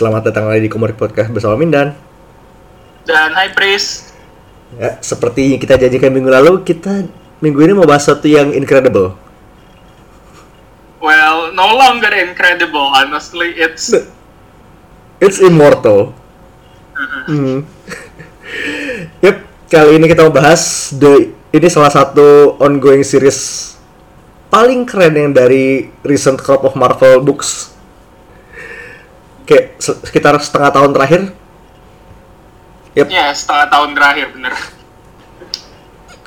Selamat datang lagi di Komorik Podcast bersama Mindan. Dan High Priest. Ya, seperti kita janjikan minggu lalu, kita minggu ini mau bahas sesuatu yang incredible. Well, no longer incredible, honestly. It's It's immortal. Hmm. Yep, kali ini kita mau bahas the ini salah satu ongoing series paling keren yang dari recent crop of Marvel books. Kayak se- sekitar setengah tahun terakhir. Yep, ya setengah tahun terakhir, bener.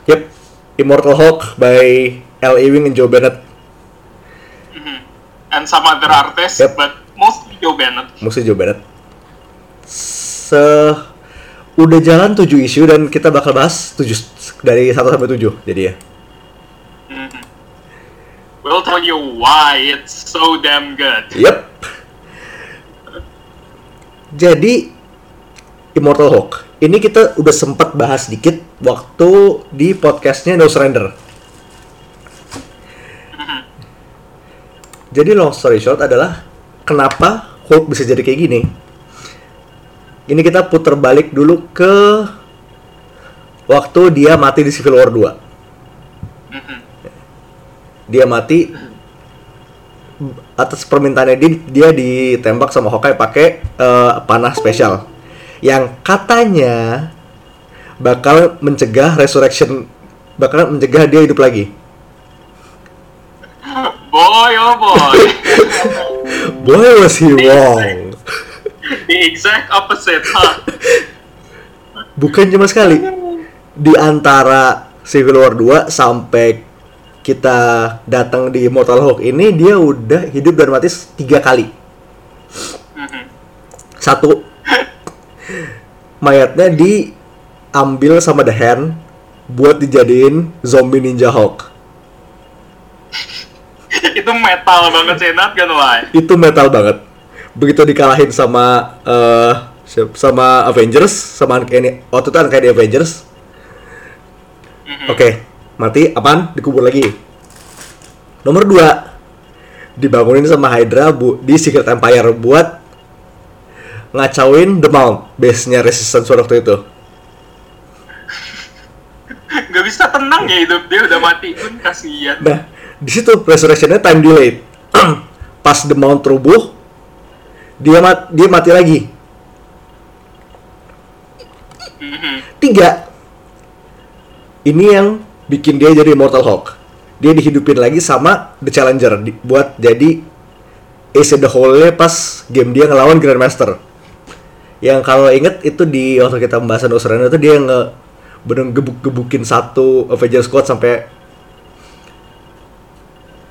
yep. Immortal Hulk by L. Ewing and Joe Bennett. And some other artists, Yep. but mostly Joe Bennett. Mostly Joe Bennett. Se udah jalan 7 isu dan kita bakal bahas 7 dari 1 sampai 7 jadi ya. Mhm. We'll tell you why it's so damn good. Yep. Jadi Immortal Hulk. Ini kita udah sempat bahas dikit waktu di podcastnya No Surrender. Jadi long story short adalah kenapa Hulk bisa jadi kayak gini. Ini kita putar balik dulu ke waktu dia mati di Civil War 2 Mhm. dia mati atas permintaannya dia, dia ditembak sama Hawkeye pakai eh, panah spesial yang katanya bakal mencegah resurrection bakal mencegah dia hidup lagi Boy, oh boy. boy was he wrong The exact opposite, huh? bukan cuma sekali di antara Civil War 2 sampai kita datang di Immortal Hulk ini dia udah hidup dan mati tiga kali. Satu. Mayatnya diambil sama The Hand buat dijadiin zombie ninja Hulk Itu metal banget sih, not gonna lie. itu metal banget. Begitu dikalahin sama siap- sama Avengers sama ini waktu itu kayak di Avengers. Mhm. oke mati apaan dikubur lagi nomor dua dibangunin sama Hydra bu di Secret Empire buat ngacauin The Mount base-nya Resistance waktu itu Gak bisa tenang ya hidup dia udah mati pun kasihan. Nah, di situ resurrection-nya time delayed. Pas The Mount rubuh, dia mat dia mati lagi. Mhm. Tiga. Ini yang bikin dia jadi Immortal Hulk. Dia dihidupin lagi sama The Challenger di- buat jadi Ace the Hole-nya pas game dia ngelawan Grandmaster. Yang kalau inget itu di waktu kita pembahasan Surrender itu dia nge bener gebuk-gebukin satu Avengers Squad sampai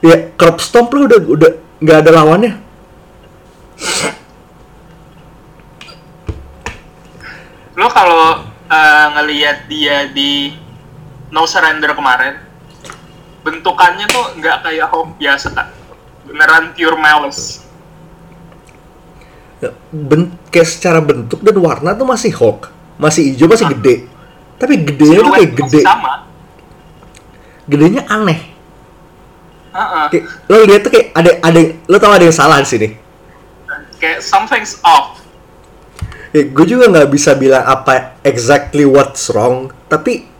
ya Curb Stomp lah udah udah nggak ada lawannya. Lo kalau eh, ngelihat dia di No Surrender kemarin, bentukannya tuh nggak kayak Hulk biasa kan? Beneran pure malice. Ya, ben kayak secara bentuk dan warna tuh masih Hulk, masih hijau, masih gede. Tapi gedenya tuh kayak gede, sama. gedenya aneh. Heeh. Kayak, lo lihat tuh kayak ada ada lo tau ada yang salah di sini. Kayak something's off. Ya, gue juga nggak bisa bilang apa exactly what's wrong, tapi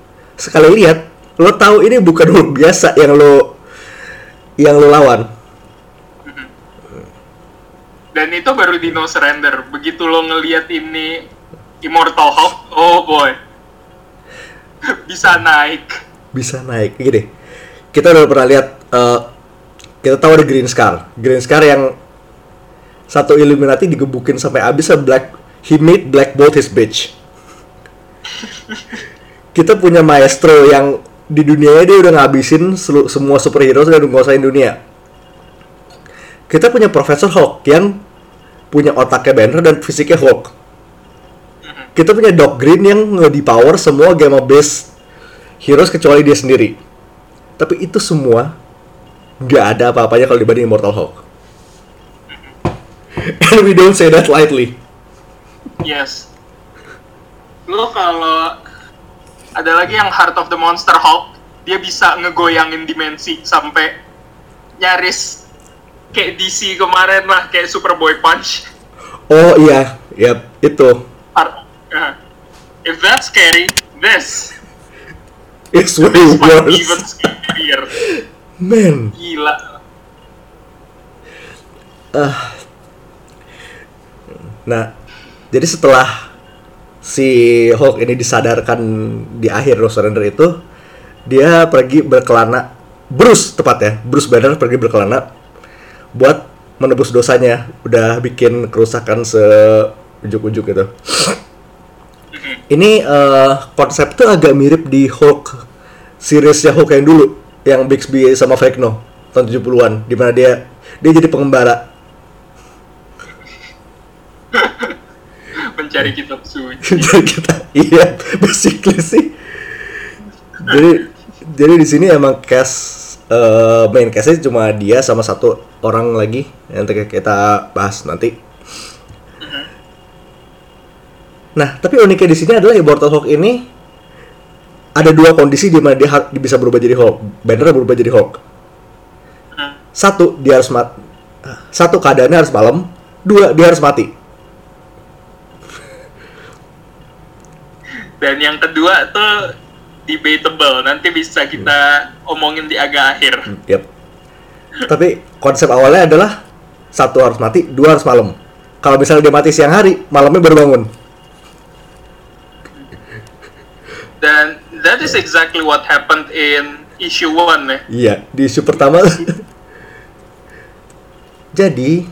sekali lihat lo tahu ini bukan Hulk biasa yang lo yang lo lawan. Dan itu baru di No Surrender. Begitu lo ngelihat ini Immortal Hulk, oh boy. Bisa naik. bisa naik gini kita udah pernah lihat eh, kita tahu ada Green Scar Green Scar yang satu Illuminati digebukin sampai habis sama Black he made Black Bolt his bitch kita punya maestro yang di dunia dia udah ngabisin semua superhero dan nguasain dunia kita punya Profesor Hulk yang punya otaknya Banner dan fisiknya Hulk kita punya Doc Green yang nge-depower semua Gamma Base heroes kecuali dia sendiri. Tapi itu semua nggak ada apa-apanya kalau dibanding Immortal Hulk. And we don't say that lightly. Yes. Lo kalau ada lagi yang Heart of the Monster Hulk, dia bisa ngegoyangin dimensi sampai nyaris kayak DC kemarin lah, kayak Superboy Punch. Oh iya, ya itu. Ar- uh, if that's scary, this It's way might be even worse. scarier. Man, Gila. nah jadi setelah si Hulk ini disadarkan di akhir No Surrender itu, dia pergi berkelana, Bruce tepatnya, Bruce Banner pergi berkelana buat menebus dosanya, udah bikin kerusakan seujuk-ujuk gitu. Ini eh, konsep tuh agak mirip di Hulk seriesnya Hulk yang dulu, yang Bixby sama Vecno tahun 70-an, di mana dia dia jadi pengembara Mencari kitab suci. jadi kita iya basically sih. Jadi jadi di sini emang cast eh, main castnya cuma dia sama satu orang lagi yang kita bahas nanti. Nah tapi uniknya di sini adalah Immortal Hulk ini ada dua kondisi di mana dia bisa berubah jadi Hulk. Banner berubah jadi Hulk. Satu dia harus mat satu keadaannya harus malam. Dua dia harus mati Dan yang kedua tuh debatable. Nanti bisa kita omongin di agak akhir. Yap. Tapi konsep awalnya adalah satu harus mati, dua harus malam. Kalau misalnya dia mati siang hari, malamnya baru bangun. Dan that is exactly what happened in issue 1 ya. Iya, di isu pertama. Jadi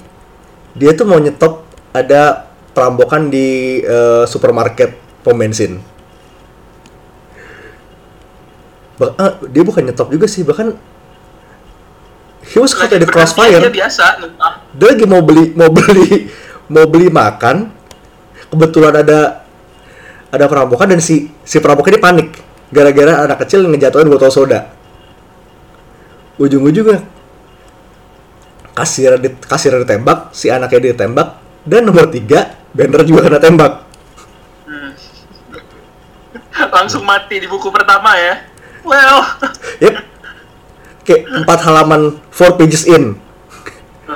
dia tuh mau nyetop ada perampokan di eh, supermarket pom bensin. Bah- ah, dia bukan nyetop juga sih, bahkan he was caught at the crossfire. Dia biasa numpah. dia lagi mau beli mau beli mau beli makan kebetulan ada ada perampokan dan si si perampok ini panik gara-gara anak kecil ngejatuhin botol soda ujung-ujungnya kasir di, kasir ditembak si anaknya ditembak dan nomor tiga Banner juga kena tembak Hmm. Langsung mati di buku pertama ya. Well, yep. Kayak empat halaman four pages in.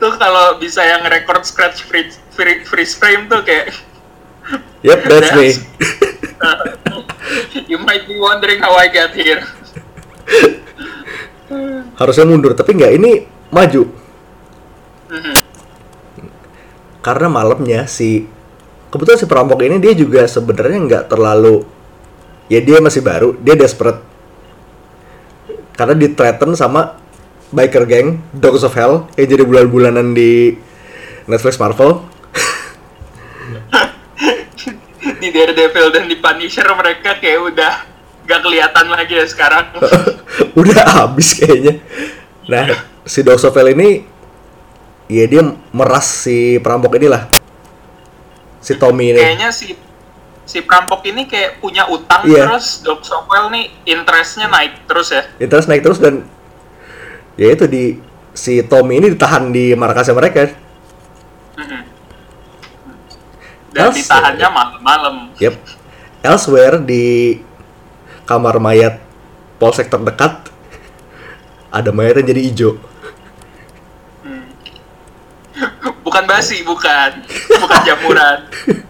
Tuh kalau bisa yang record scratch free, free, freeze frame tuh kayak yep that's me. You might be wondering how I got here. harusnya mundur tapi nggak ini maju. Mhm. karena malamnya si kebetulan si perampok ini dia juga sebenarnya nggak terlalu ya dia masih baru dia desperate. Karena di threaten sama biker gang Dogs of Hell yang jadi bulan-bulanan di Netflix Marvel. Di Daredevil dan di Punisher mereka kayak udah gak kelihatan lagi ya sekarang. udah habis kayaknya. Nah si Dogs of Hell ini ya dia meras si perampok inilah. Si Tommy ini. Kayaknya si si perampok ini kayak punya utang Iya. terus Doc Sopwell nih interestnya naik terus ya. interest naik terus dan ya itu di si Tommy ini ditahan di markasnya mereka Mhm. Dan Terus, ditahannya malam-malam. Yep. Elsewhere di kamar mayat polsek terdekat ada mayat yang jadi hijau. Bukan basi, bukan. Bukan jamuran.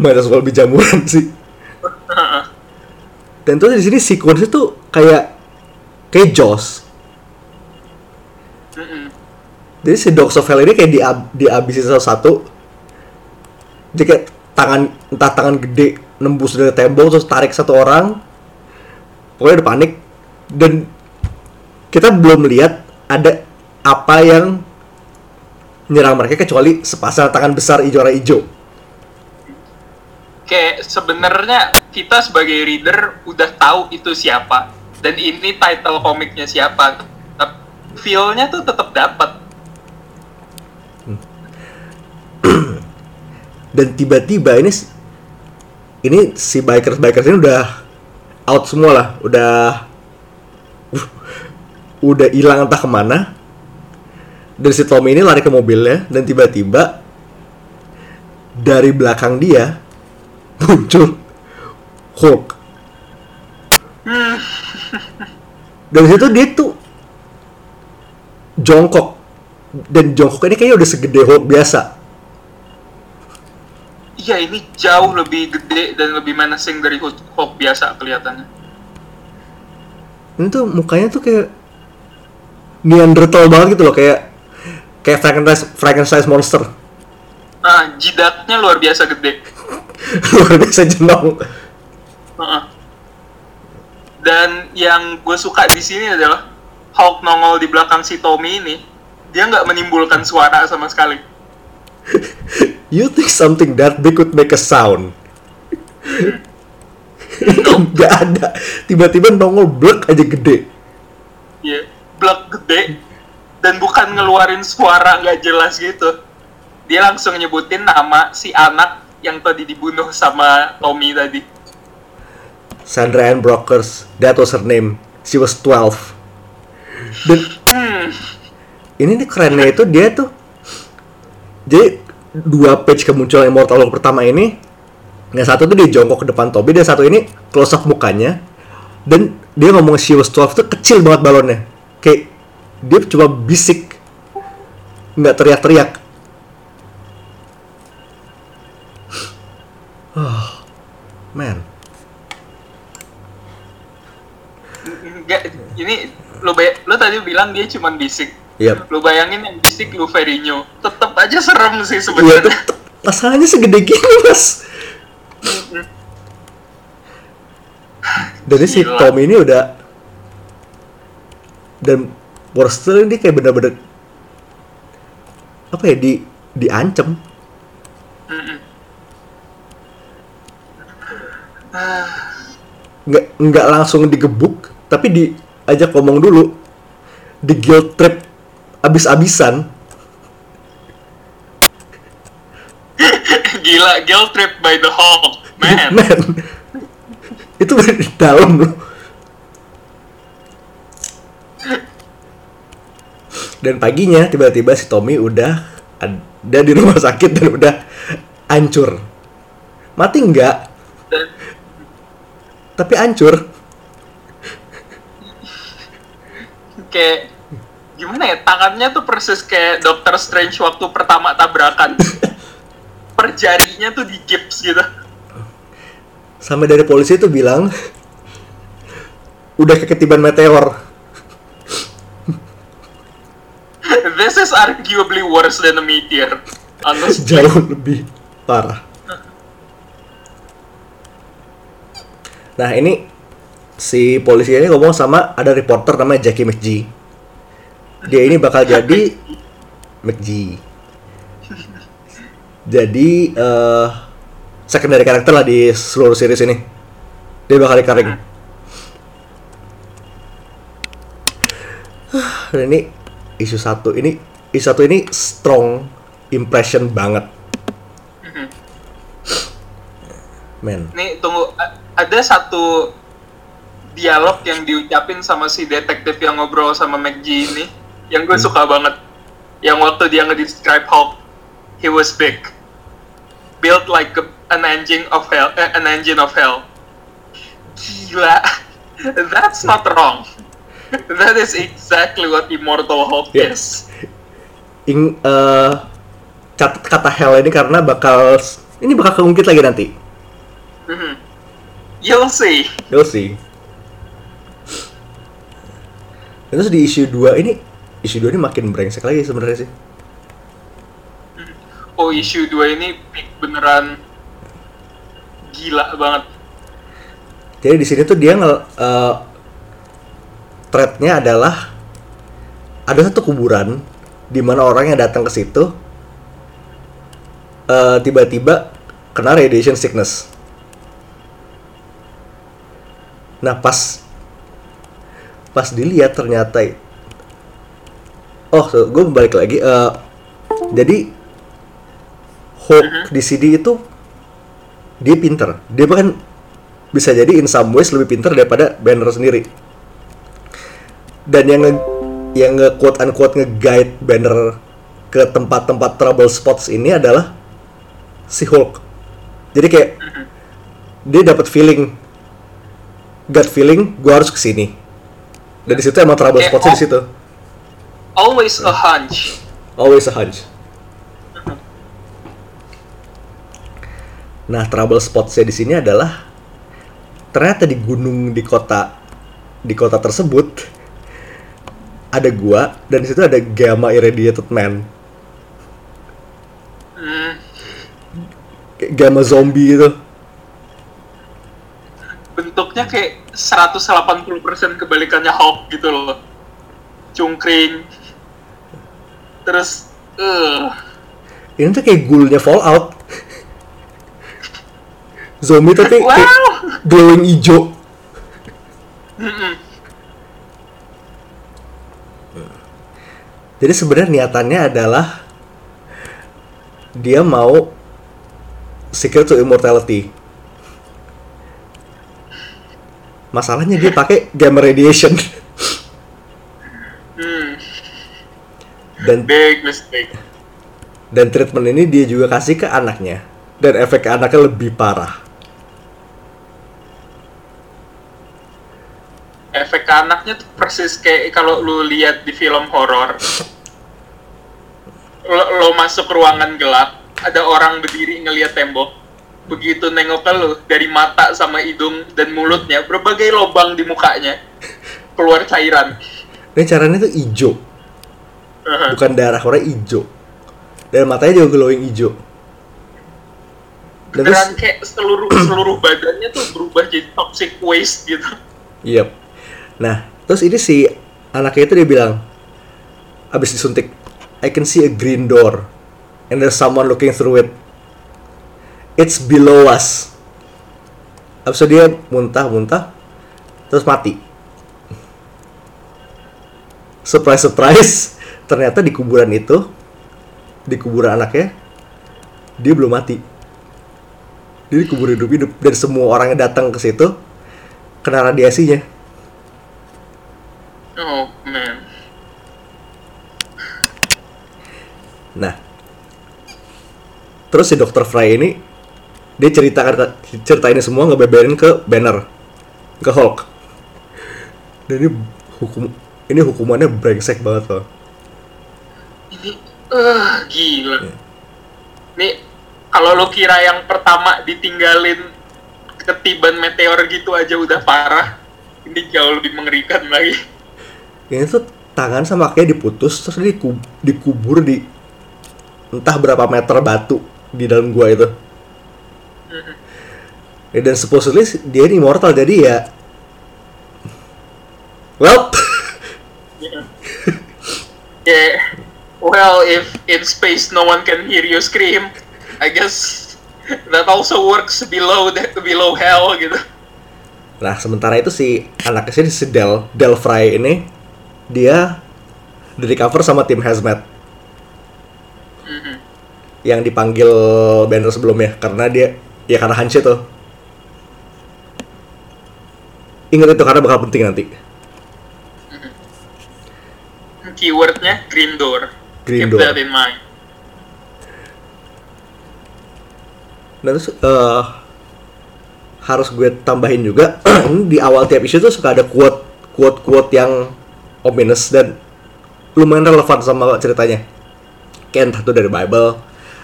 Mana soal jamuran sih. Dan terus di sini sequence itu kayak kayak. Mhm. Jadi si Dogs of Hell ini kayak diab dihabisin satu-satu. Dia kayak tangan entah tangan gede nembus dari tembok terus tarik satu orang. Pokoknya udah panik dan kita belum lihat ada apa yang nyerang mereka kecuali sepasang tangan besar hijau. Kayak sebenarnya kita sebagai reader udah tahu itu siapa dan ini title komiknya siapa. Tapi feel-nya tuh tetap dapat. dan tiba-tiba ini ini si bikers bikers ini udah out semua lah udah uh, udah hilang entah ke mana dan si Tommy ini lari ke mobilnya dan tiba-tiba dari belakang dia muncul Hulk dan situ dia tuh jongkok dan Jungkook ini kayaknya udah segede Hulk biasa. Iya ini jauh lebih gede dan lebih menacing dari Hulk, Hulk biasa kelihatannya. Ini tuh mukanya tuh kayak Neanderthal banget gitu loh kayak kayak Frankenstein Frankenstein monster. Nah, jidatnya luar biasa gede. Luar biasa jenong. Dan yang gue suka di sini adalah Hulk nongol di belakang si Tommy ini, dia nggak menimbulkan suara sama sekali. You think something that big could make a sound? Gak ada. Tiba-tiba nongol blek aja gede. Iya, blek gede dan bukan ngeluarin suara nggak jelas gitu. Dia langsung nyebutin nama si anak yang tadi dibunuh sama Tommy tadi. Sandra Ann Brokers, that was her name. She was 12. Dan Hmm, ini nih kerennya itu dia tuh jadi dua page kemunculan Immortal Hulk pertama ini yang satu tuh dia jongkok ke depan Toby dan satu ini close up mukanya dan dia ngomong she was 12 tuh kecil banget balonnya kayak dia cuma bisik nggak teriak-teriak oh man nggak, ini lo bay- lo tadi bilang dia cuman bisik. Yap. Lo bayangin yang bisik lu Ferrigno, tetap aja serem sih Iya sebenarnya. tetep masalahnya segede gini mas Jadi si. Tom ini udah dan Worcester ini kayak bener-bener apa ya di diancam Mm-mm. Nggak nggak langsung digebuk tapi diajak ngomong dulu. Di guilt trip abis-abisan. Gila, guilt trip by the Hulk, man. man. Itu di dalam loh. Dan paginya tiba-tiba si Tommy udah ada di rumah sakit dan udah hancur. Mati enggak Dan tapi hancur kayak gimana ya tangannya tuh persis kayak Doctor Strange waktu pertama tabrakan. per jarinya tuh di gips gitu. sampai dari polisi itu bilang udah keketiban meteor This is arguably worse than a meteor. Honestly. jauh lebih parah nah ini si polisi ini ngomong sama ada reporter namanya Jackie McGee dia ini bakal jadi McGee jadi eh secondary karakter lah di seluruh series ini. Dia bakal dikaring dan ini isu satu. Ini isu satu ini strong impression banget men Nih tunggu ada satu dialog yang diucapin sama si detektif yang ngobrol sama McGee ini yang gue suka banget. Yang waktu dia nge-describe Hulk, he was big, built like a- an engine of hell, eh, an engine of hell. Gila, that's not wrong. That is exactly what Immortal Hulk Yeah. is. ing eh catat kata hell ini karena bakal ini bakal keungkit lagi nanti Mhm. You'll see. you'll see Dan terus di isu 2 ini isu 2 ini makin brengsek lagi sebenarnya sih Oh, issue 2 ini beneran gila banget. jadi di sini tuh dia nge eh, threadnya adalah ada satu kuburan di mana orang yang datang ke situ eh, tiba-tiba kena radiation sickness. Nah pas pas dilihat ternyata oh gue balik lagi eh, jadi Hulk di sini itu dia pinter. Dia bahkan bisa jadi in some ways lebih pinter daripada Banner sendiri. Dan yang nge yang nge quote unquote nge guide Banner ke tempat-tempat trouble spots ini adalah si Hulk. Jadi kayak dia dapat feeling gut feeling gue harus ke sini dan di situ emang trouble Kayak spotsnya di Hulk- situ Always a hunch. always a hunch. Nah, trouble spot saya di sini adalah ternyata di gunung di kota di kota tersebut ada gua dan di situ ada gamma irradiated man. Kayak gamma zombie itu. Bentuknya kayak 180% kebalikannya Hulk gitu loh. Cungkring. Terus, eh Ini tuh kayak ghoulnya Fallout. zombie tapi kayak wow. glowing hijau. Jadi sebenarnya niatannya adalah dia mau secret to immortality. Masalahnya dia pakai gamma radiation Hmm, dan big mistake. dan treatment ini dia juga kasih ke anaknya dan efek ke anaknya lebih parah. Efek ke anaknya tuh persis kayak kalau lu lihat di film horor. Lo, lo masuk ruangan gelap, ada orang berdiri ngelihat tembok. Begitu nengok ke lu, dari mata sama hidung dan mulutnya, berbagai lubang di mukanya. Keluar cairan. Ini caranya tuh hijau, Uh-huh. bukan darah orang hijau. Dan matanya juga glowing hijau. Dan Beneran terus- kayak seluruh seluruh badannya tuh berubah jadi toxic waste gitu. Yep. Nah, terus ini si anaknya itu dia bilang, abis disuntik, I can see a green door, and there's someone looking through it. It's below us. Abis itu dia muntah-muntah, terus mati. Surprise, surprise. Ternyata di kuburan itu, di kuburan anaknya, dia belum mati. Dia dikubur hidup-hidup dan semua orang yang datang ke situ kena radiasinya. Oh man. Nah, terus si Dr. Fry ini dia cerita cerita ini semua ngebeberin ke Banner, ke Hulk. Dan ini hukum ini hukumannya brengsek banget loh. Ini eh gila. Nih kalau lo kira yang pertama ditinggalin ketiban meteor gitu aja udah parah, ini jauh lebih mengerikan lagi. Ini tuh tangan sama kakinya diputus terus dikubur di entah berapa meter batu di dalam gua itu. Ya, dan supposedly dia ini immortal jadi ya well Yeah. Well, if in space no one can hear you scream, I guess that also works below the, below hell gitu. Nah, sementara itu si anak sini si Del, Del Fry ini dia di cover sama tim Hazmat Mhm. yang dipanggil Banner sebelumnya karena dia ya karena Hanche tuh. Ingat itu karena bakal penting nanti. Keywordnya green door. Green Keep door. that in mind. Nah, terus eh, harus gue tambahin juga di awal tiap isu tuh suka ada quote quote quote yang ominous dan lumayan relevan sama ceritanya. Kayak entah itu dari Bible,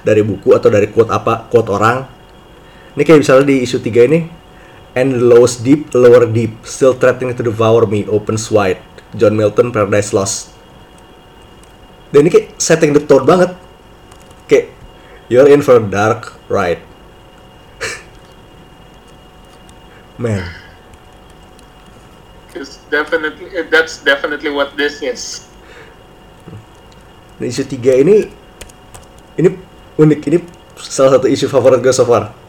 dari buku atau dari quote apa, quote orang. Ini kayak misalnya di isu 3 ini And lowest deep, lower deep, still threatening to devour me, opens wide. John Milton, Paradise Lost. Dan ini kayak setting the tone banget. Kayak, you're in for a dark ride. Man, It's definitely that's definitely what this is. dan isu 3 ini ini unik ini salah satu isu favorit gue so far.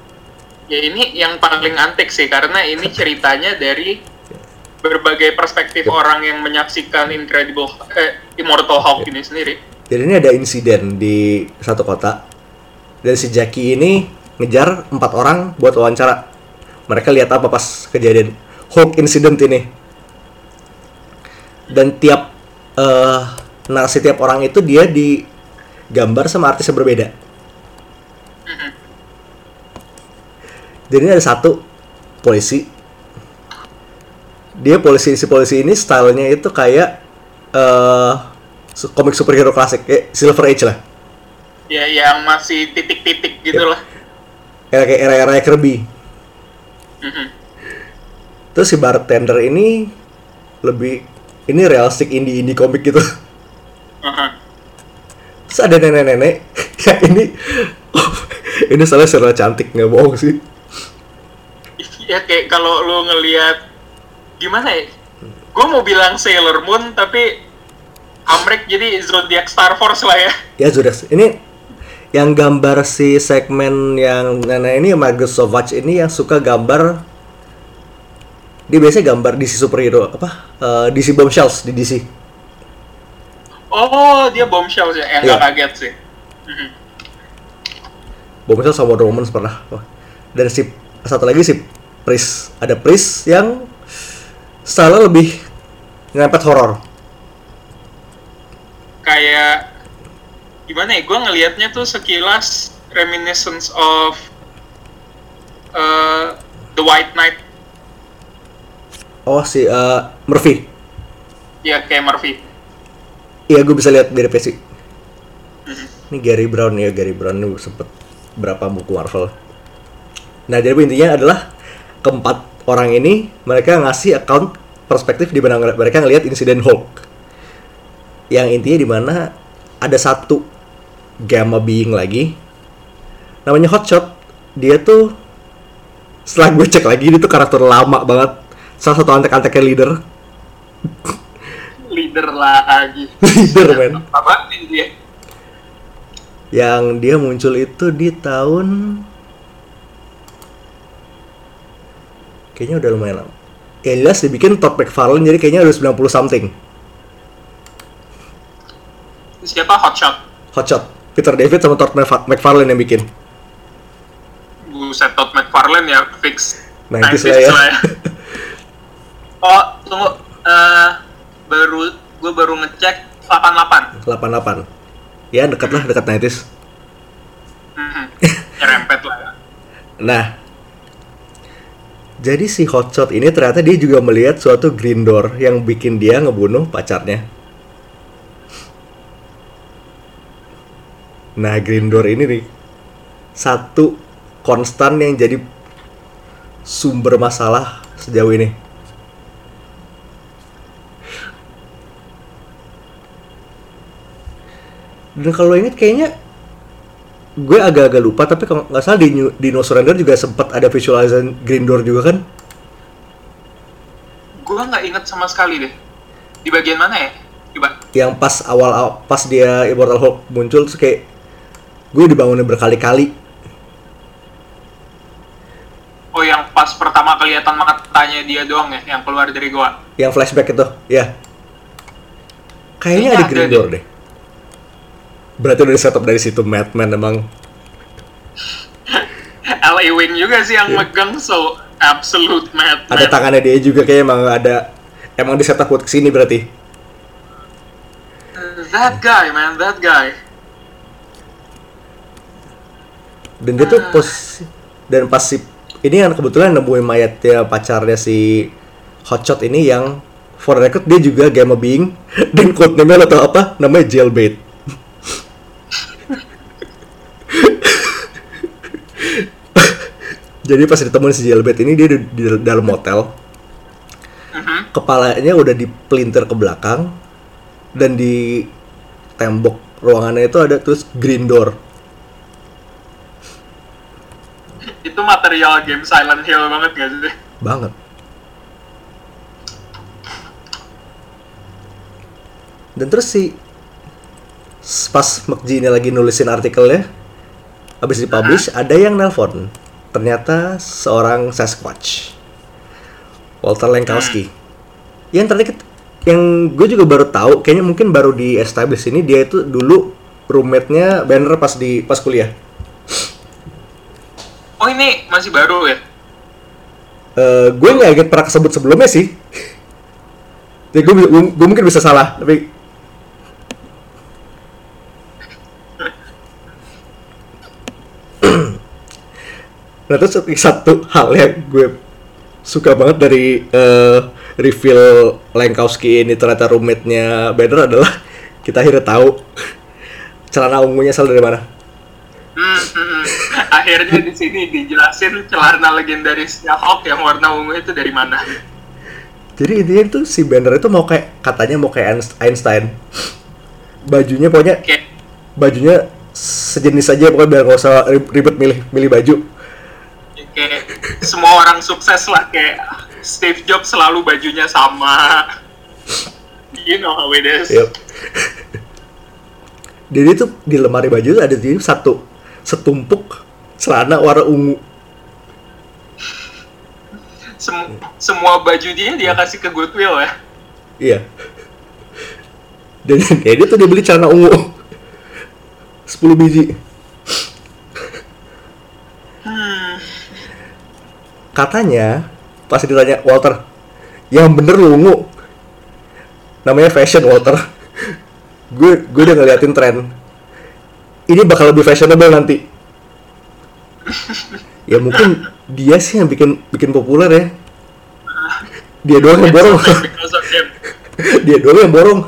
Ya ini yang paling antik sih karena ini ceritanya dari berbagai perspektif orang yang menyaksikan Incredible eh, Immortal Hulk ini sendiri. Jadi ini ada insiden di satu kota dan si Jackie ini ngejar empat orang buat wawancara. Mereka lihat apa pas kejadian Hulk incident ini. Dan tiap eh narasi tiap orang itu dia digambar sama artis yang berbeda. Jadi ini ada satu polisi. Dia polisi si polisi ini stylenya itu kayak eh su- komik superhero klasik, eh, Silver Age lah. Ya yang masih titik-titik gitu Ya. lah. Era kayak era-era Kirby. Mhm. Terus si bartender ini lebih ini realistik indie-indie komik gitu. Aha. Terus ada nenek-nenek ya ini ini salah secara cantik nggak bohong sih. Ya kayak kalau lu ngelihat gimana ya? Gue mau bilang Sailor Moon tapi Amrek jadi Zodiac Star Force lah ya. Ya sudah, ini yang gambar si segmen yang nenek ini Margaret Sauvage ini yang suka gambar dia biasanya gambar DC superhero apa Eh, DC Bombshells di DC Oh, dia bombshell ya, yang Iya. nggak kaget sih. Mhm. Bombshells sama Wonder Woman pernah dan si satu lagi si Pris ada Pris yang style lebih ngempet horor Kayak gimana ya? Gue ngelihatnya tuh sekilas reminiscence of uh, The White Knight. oh si eh, Murphy Ya kayak Murphy. iya gue bisa lihat dari PC ini Gary Brown ya Gary Brown ini sempet berapa buku Marvel nah jadi intinya adalah keempat orang ini mereka ngasih account perspektif di mana mereka ngelihat insiden Hulk. Yang intinya di mana ada satu gamma being lagi namanya Hotshot. Dia tuh setelah gue cek lagi dia tuh karakter lama banget. Salah satu antek-anteknya leader. Leader lagi. leader men. Apa dia? yang dia muncul itu di tahun kayaknya udah lumayan lama ya jelas dibikin Todd McFarlane jadi kayaknya udah 90 something Siapa Hotshot? Hotshot Peter David sama Todd McFa- McFarlane yang bikin Buset Todd McFarlane ya fix 90s 90s lah ya. oh, tunggu. Eh, baru gue baru ngecek 88. 88 ya dekat lah dekat 90s Mhm. Nyerempet lah ya. nah jadi si Hotshot ini ternyata dia juga melihat suatu green door yang bikin dia ngebunuh pacarnya Nah, Green Door ini nih satu konstan yang jadi sumber masalah sejauh ini. Dan kalau inget kayaknya gue agak-agak lupa tapi kalau nggak salah di, New- di No Surrender juga sempat ada visualization Green Door juga kan? Gue nggak inget sama sekali deh. Di bagian mana ya? Coba. Yang pas awal pas dia Immortal Hulk muncul terus kayak gue dibangunin berkali-kali Oh yang pas pertama kelihatan matanya dia doang ya, yang keluar dari gua. yang flashback itu ya kayaknya ada Green deh. Door deh berarti udah di setup dari situ Madman emang LA Wing juga sih yang megang so absolute mad. Iya. ada tangannya dia juga kayak emang ada emang di setup buat ke sini berarti That guy man, that guy. dan dia tuh pos dan pas si ini yang kebetulan nemuin mayatnya pacarnya si Hotshot ini yang for record dia juga Gamma Being dan code name-nya lo tau apa namanya Jailbait jadi pas ditemuin si Jailbait ini dia di, di dalam motel Mhm. kepalanya udah dipelintir ke belakang dan di tembok ruangannya itu ada terus green door. Itu material game Silent Hill banget gak sih? banget. Dan terus si pas McG ini lagi nulisin artikelnya habis dipublish ada yang nelpon ternyata seorang Sasquatch Walter Lankowski yang tadi yang gue juga baru tahu kayaknya mungkin baru di establish ini dia itu dulu roommate-nya Banner pas di pas kuliah Oh ini masih baru ya? Eh, gue nggak inget pernah kesebut sebelumnya sih. Jadi gue, gue, gue mungkin bisa salah, tapi nah terus satu- hal yang gue suka banget dari eh, reveal Lankowski ini ternyata roommate-nya Banner adalah kita akhirnya tahu celana ungunya asal dari mana. Hmm, hmm, hmm. Akhirnya di sini dijelasin celana legendarisnya Hulk yang warna ungu itu dari mana. Jadi intinya itu si Banner itu mau kayak katanya mau kayak Einst- Einstein. Bajunya pokoknya Kayak bajunya sejenis aja pokoknya biar nggak usah rib- ribet milih milih baju. Kayak semua orang sukses lah kayak Steve Jobs selalu bajunya sama. You know how it is. Yep. Jadi tuh di lemari baju ada di satu setumpuk celana warna ungu. Sem- semua baju dia dia kasih ke Goodwill ya. Iya. Dan kayak dia tuh dia beli celana ungu. 10 biji. Katanya pas ditanya Walter, yang bener lu ungu. Namanya fashion Walter. gue gue udah ngeliatin tren. Ini bakal lebih fashionable nanti. ya mungkin dia sih yang bikin bikin populer ya. Dia doang yang borong. Of him. dia doang yang borong.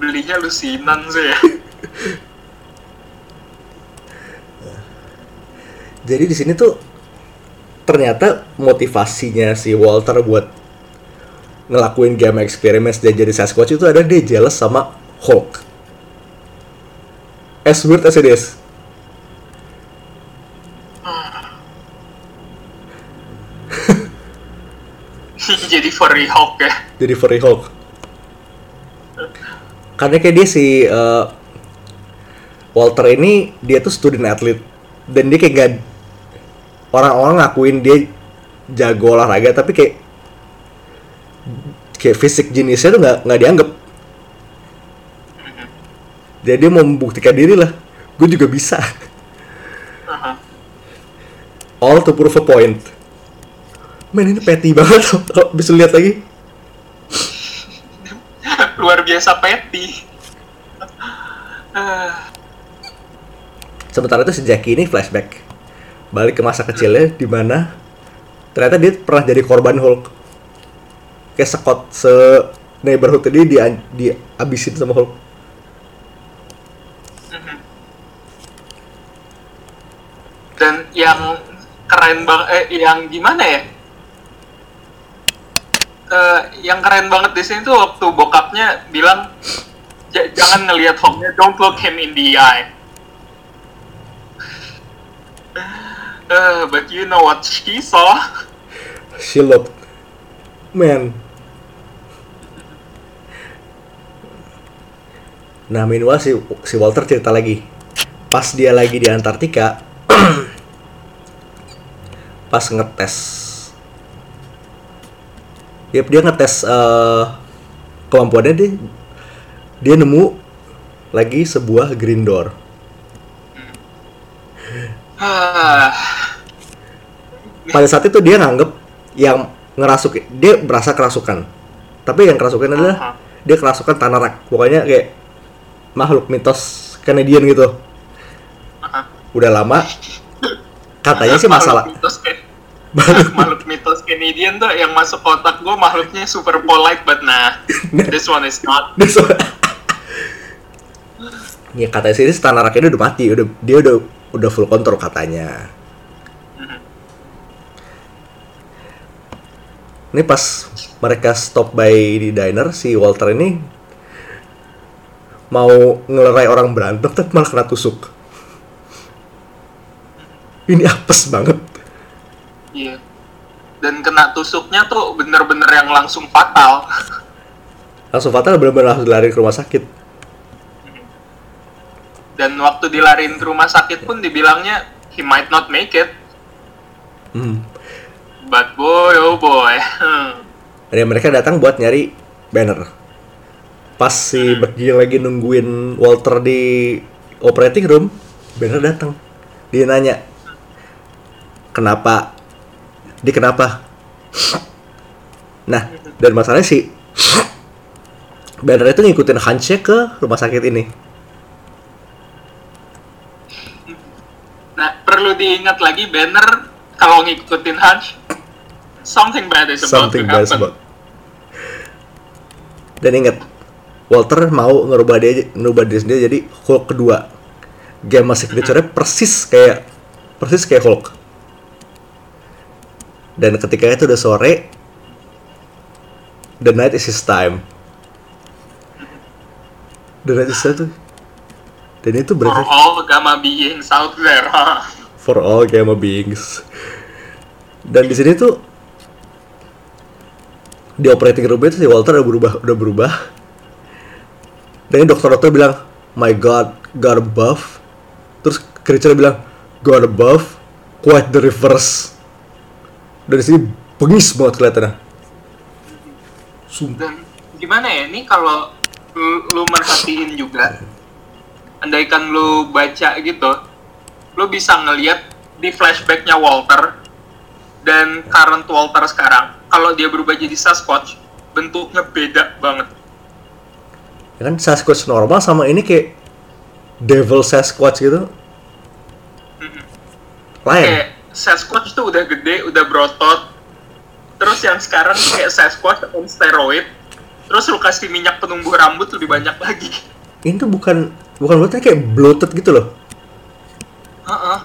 Belinya lusinan sih ya. Jadi di sini tuh ternyata motivasinya si Walter buat ngelakuin game experiments dan jadi Sasquatch itu ada dia jealous sama Hulk. As weird as it is. Jadi furry Hulk ya. Jadi furry Hulk. Karena kayak dia si eh, Walter ini dia tuh student athlete dan dia kayak gak orang-orang ngakuin dia jago olahraga tapi kayak kayak fisik jenisnya tuh nggak nggak dianggap. Jadi dia mau membuktikan diri lah gue juga bisa. All to prove a point. Men ini petty banget kalau bisa lihat lagi. Luar biasa petty. Sementara itu si Jackie ini flashback balik ke masa kecilnya di mana ternyata dia pernah jadi korban Hulk. Kayak sekot se neighborhood ini dia dihabisin sama Hulk. Dan yang keren banget eh yang gimana ya? Eh, yang keren banget di sini tuh waktu bokapnya bilang "Ja- jangan ngelihat Hulknya don't look him in the eye Eh, but you know what she saw? She looked man. Nah meanwhile si, si Walter cerita lagi. Pas dia lagi di Antartika pas ngetes. Yep, dia ngetes eh, kemampuannya dia dia nemu lagi sebuah green door pada saat itu dia nganggep yang ngerasuk dia berasa kerasukan. Tapi yang kerasukan adalah dia kerasukan tanah rak. Pokoknya kayak makhluk mitos Canadian gitu. Udah lama katanya sih masalah makhluk mitos, Can- makhluk mitos Canadian tuh yang masuk kotak gue makhluknya super polite but nah this one is not. Dia so- ya katanya sih si tanah raknya udah mati udah dia udah udah full kontrol katanya. Ini pas mereka stop by di diner si Walter ini mau ngelerai orang berantem tapi malah kena tusuk. Ini apes banget. Iya. Dan kena tusuknya tuh bener-bener yang langsung fatal. langsung fatal benar-benar harus lari ke rumah sakit Dan waktu dilariin ke rumah sakit pun dibilangnya he might not make it. hmm. But boy, oh boy. Hmm. Dan mereka datang buat nyari banner. Pas si Becky lagi nungguin Walter di operating room, banner datang. Dia nanya, kenapa? Di kenapa? Nah, dan masalahnya si banner itu ngikutin Hansnya ke rumah sakit ini. Perlu diingat lagi banner kalau ngikutin Hunch, something bad is about Something to bad about. Dan inget, Walter mau ngerubah dia ngerubah dia sendiri jadi Hulk kedua. Gamma signature-nya persis kayak persis kayak Hulk. Dan ketika itu udah sore, the night is his time. The night is his time tuh. Dan itu For berarti all gamma beings out there. For all gamma beings. Dan di sini tuh di operating room itu si Walter udah berubah, udah berubah. Dan dokter-dokter bilang, my God, God above. Terus Creature bilang, God above, quite the reverse. Dan di sini bengis banget kelihatannya. Sumpah. Dan gimana ya, ini kalau lu, lu merhatiin juga, andaikan lu baca gitu, lu bisa ngeliat di flashbacknya Walter dan current Walter sekarang, kalau dia berubah jadi Sasquatch, bentuknya beda banget. Ya kan Sasquatch normal sama ini kayak Devil Sasquatch gitu. Lain. Kayak Sasquatch tuh udah gede, udah berotot, terus yang sekarang kayak Sasquatch on steroid, terus lu kasih minyak penumbuh rambut lebih banyak lagi. Ini tuh bukan bukan buatnya kayak bloated gitu loh. Heeh.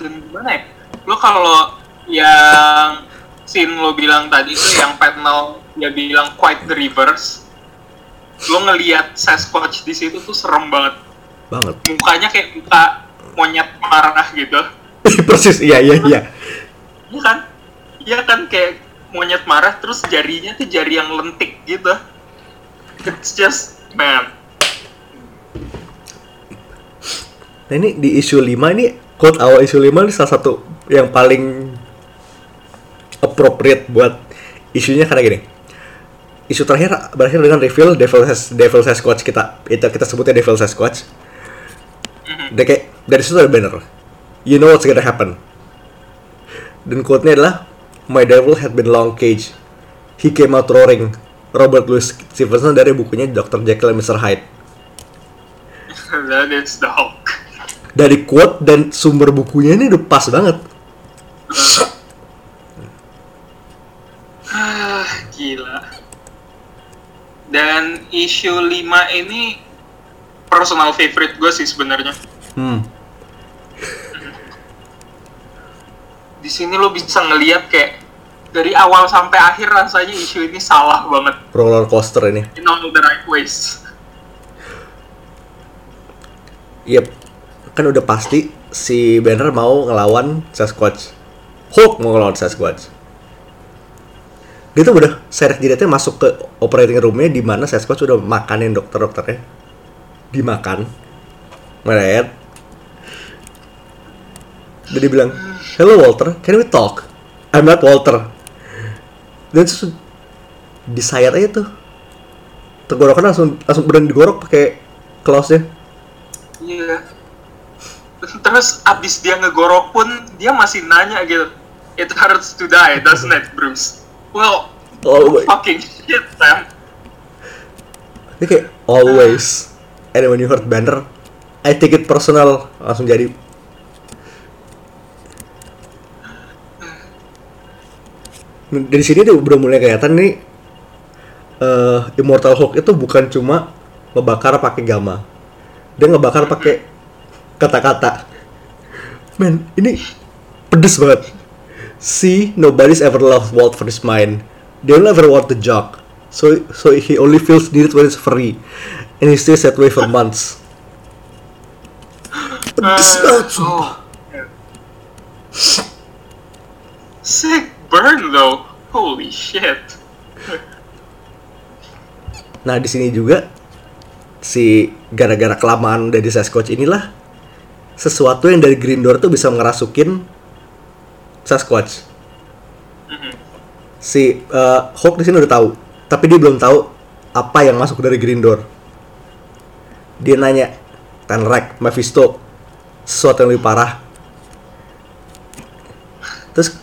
Dan gimana ya? Lo kalau yang scene lo bilang tadi itu yang panel dia bilang quite the reverse. Lo ngelihat Sasquatch di situ tuh serem banget. Banget. Mukanya kayak muka monyet marah gitu. Persis, iya iya iya. Iya kan? Iya kan kayak monyet marah terus jarinya tuh jari yang lentik gitu. It's just man. Nah ini di isu 5 ini quote awal isu 5 ini salah satu yang paling appropriate buat isunya karena gini. Isu terakhir berakhir dengan reveal Devil Has Devil Sasquatch kita itu kita sebutnya Devil Sasquatch. Dan kayak dari situ ada banner. You know what's gonna happen. Dan quote-nya adalah My devil had been long cage. He came out roaring. Robert Louis Stevenson dari bukunya Dr. Jekyll and Mr. Hyde. That is the Hulk. Dari quote dan sumber bukunya ini udah pas banget. Ah, gila. Dan isu 5 ini personal favorite gue sih sebenarnya. Hmm. Di sini lo bisa ngeliat kayak dari awal sampai akhir rasanya isu ini salah banget Roller coaster ini. in all the right ways. Yep. Kan udah pasti si Banner mau ngelawan Sasquatch. Hulk mau ngelawan Sasquatch. Dia tuh udah seret jidatnya masuk ke operating roomnya di mana Sasquatch udah makanin dokter-dokternya. Dimakan. Meret. Dan dia bilang, Hello Walter, can we talk? I'm not Walter. Dan terus disayat aja tuh. Tenggorokan langsung langsung beneran digorok pakai claws-nya. Iya. Terus abis dia ngegorok pun dia masih nanya gitu. It hurts to die, doesn't it, Bruce? Well, Oh my fucking shit, Sam. Dia kayak always. And when you hurt Banner, I take it personal. Langsung jadi. Dari sini tuh udah mulai kelihatan nih eh, Immortal Hulk itu bukan cuma ngebakar pakai gamma. Dia ngebakar pakai kata-kata. Men, ini pedes banget. See, nobody's ever loved Walt for his mind. They only ever want the jock. So, so he only feels needed when it's free. And he stays that way for months. Pedes Uh, banget, sumpah. oh. Sick burn though. Holy shit. Nah, di sini juga si gara-gara kelamaan dari Sasquatch inilah sesuatu yang dari Green Door tuh bisa ngerasukin Sasquatch. Si eh, Hulk di sini udah tahu, tapi dia belum tahu apa yang masuk dari Green Door. Dia nanya, Tenrek, Mephisto, sesuatu yang lebih parah. Terus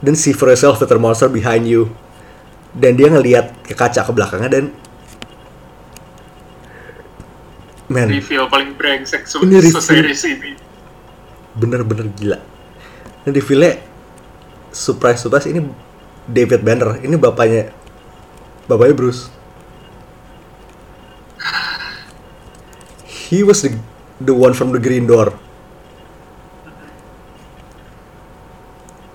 dan see for yourself that the monster behind you. Dan dia ngelihat ke kaca ke belakangnya dan man Reveal paling brengsek se Ini series ini. bener-bener gila. Dan di surprise surprise ini David Banner, ini bapaknya bapaknya Bruce he was the the one from the green door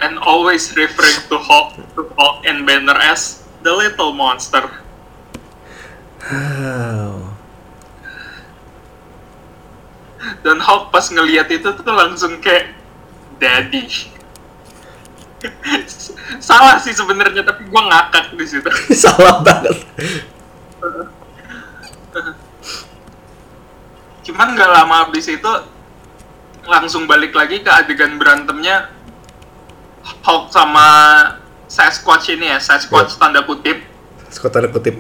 and always referring to Hulk, to Hulk and Banner as the little monster. Wow. Dan Hulk pas ngeliat itu tuh langsung kayak daddy. Salah sih sebenarnya tapi gua ngakak di situ. salah banget Cuman nggak lama abis itu langsung balik lagi ke adegan berantemnya Hulk sama Sasquatch ini ya, Sasquatch tanda kutip. Scott tanda kutip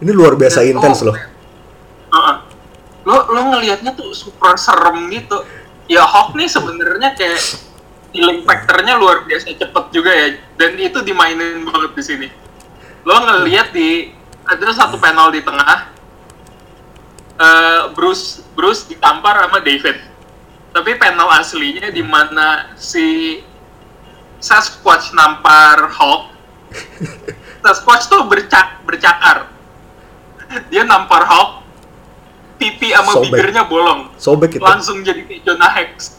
ini luar biasa intens oh, loh Heeh. Lo lo ngelihatnya tuh super serem gitu. Ya Hawk nih sebenarnya kayak healing factornya luar biasa cepet juga ya. Dan itu dimainin banget di sini. Lo ngelihat di ada satu panel di tengah. eh, Bruce Bruce ditampar sama David. Tapi panel aslinya di mana si Sasquatch nampar Hulk. Sasquatch tuh bercak bercakar. Dia nampar Hulk, pipi sama Sobek. bibirnya bolong. sobek itu Langsung jadi Jonah Hex.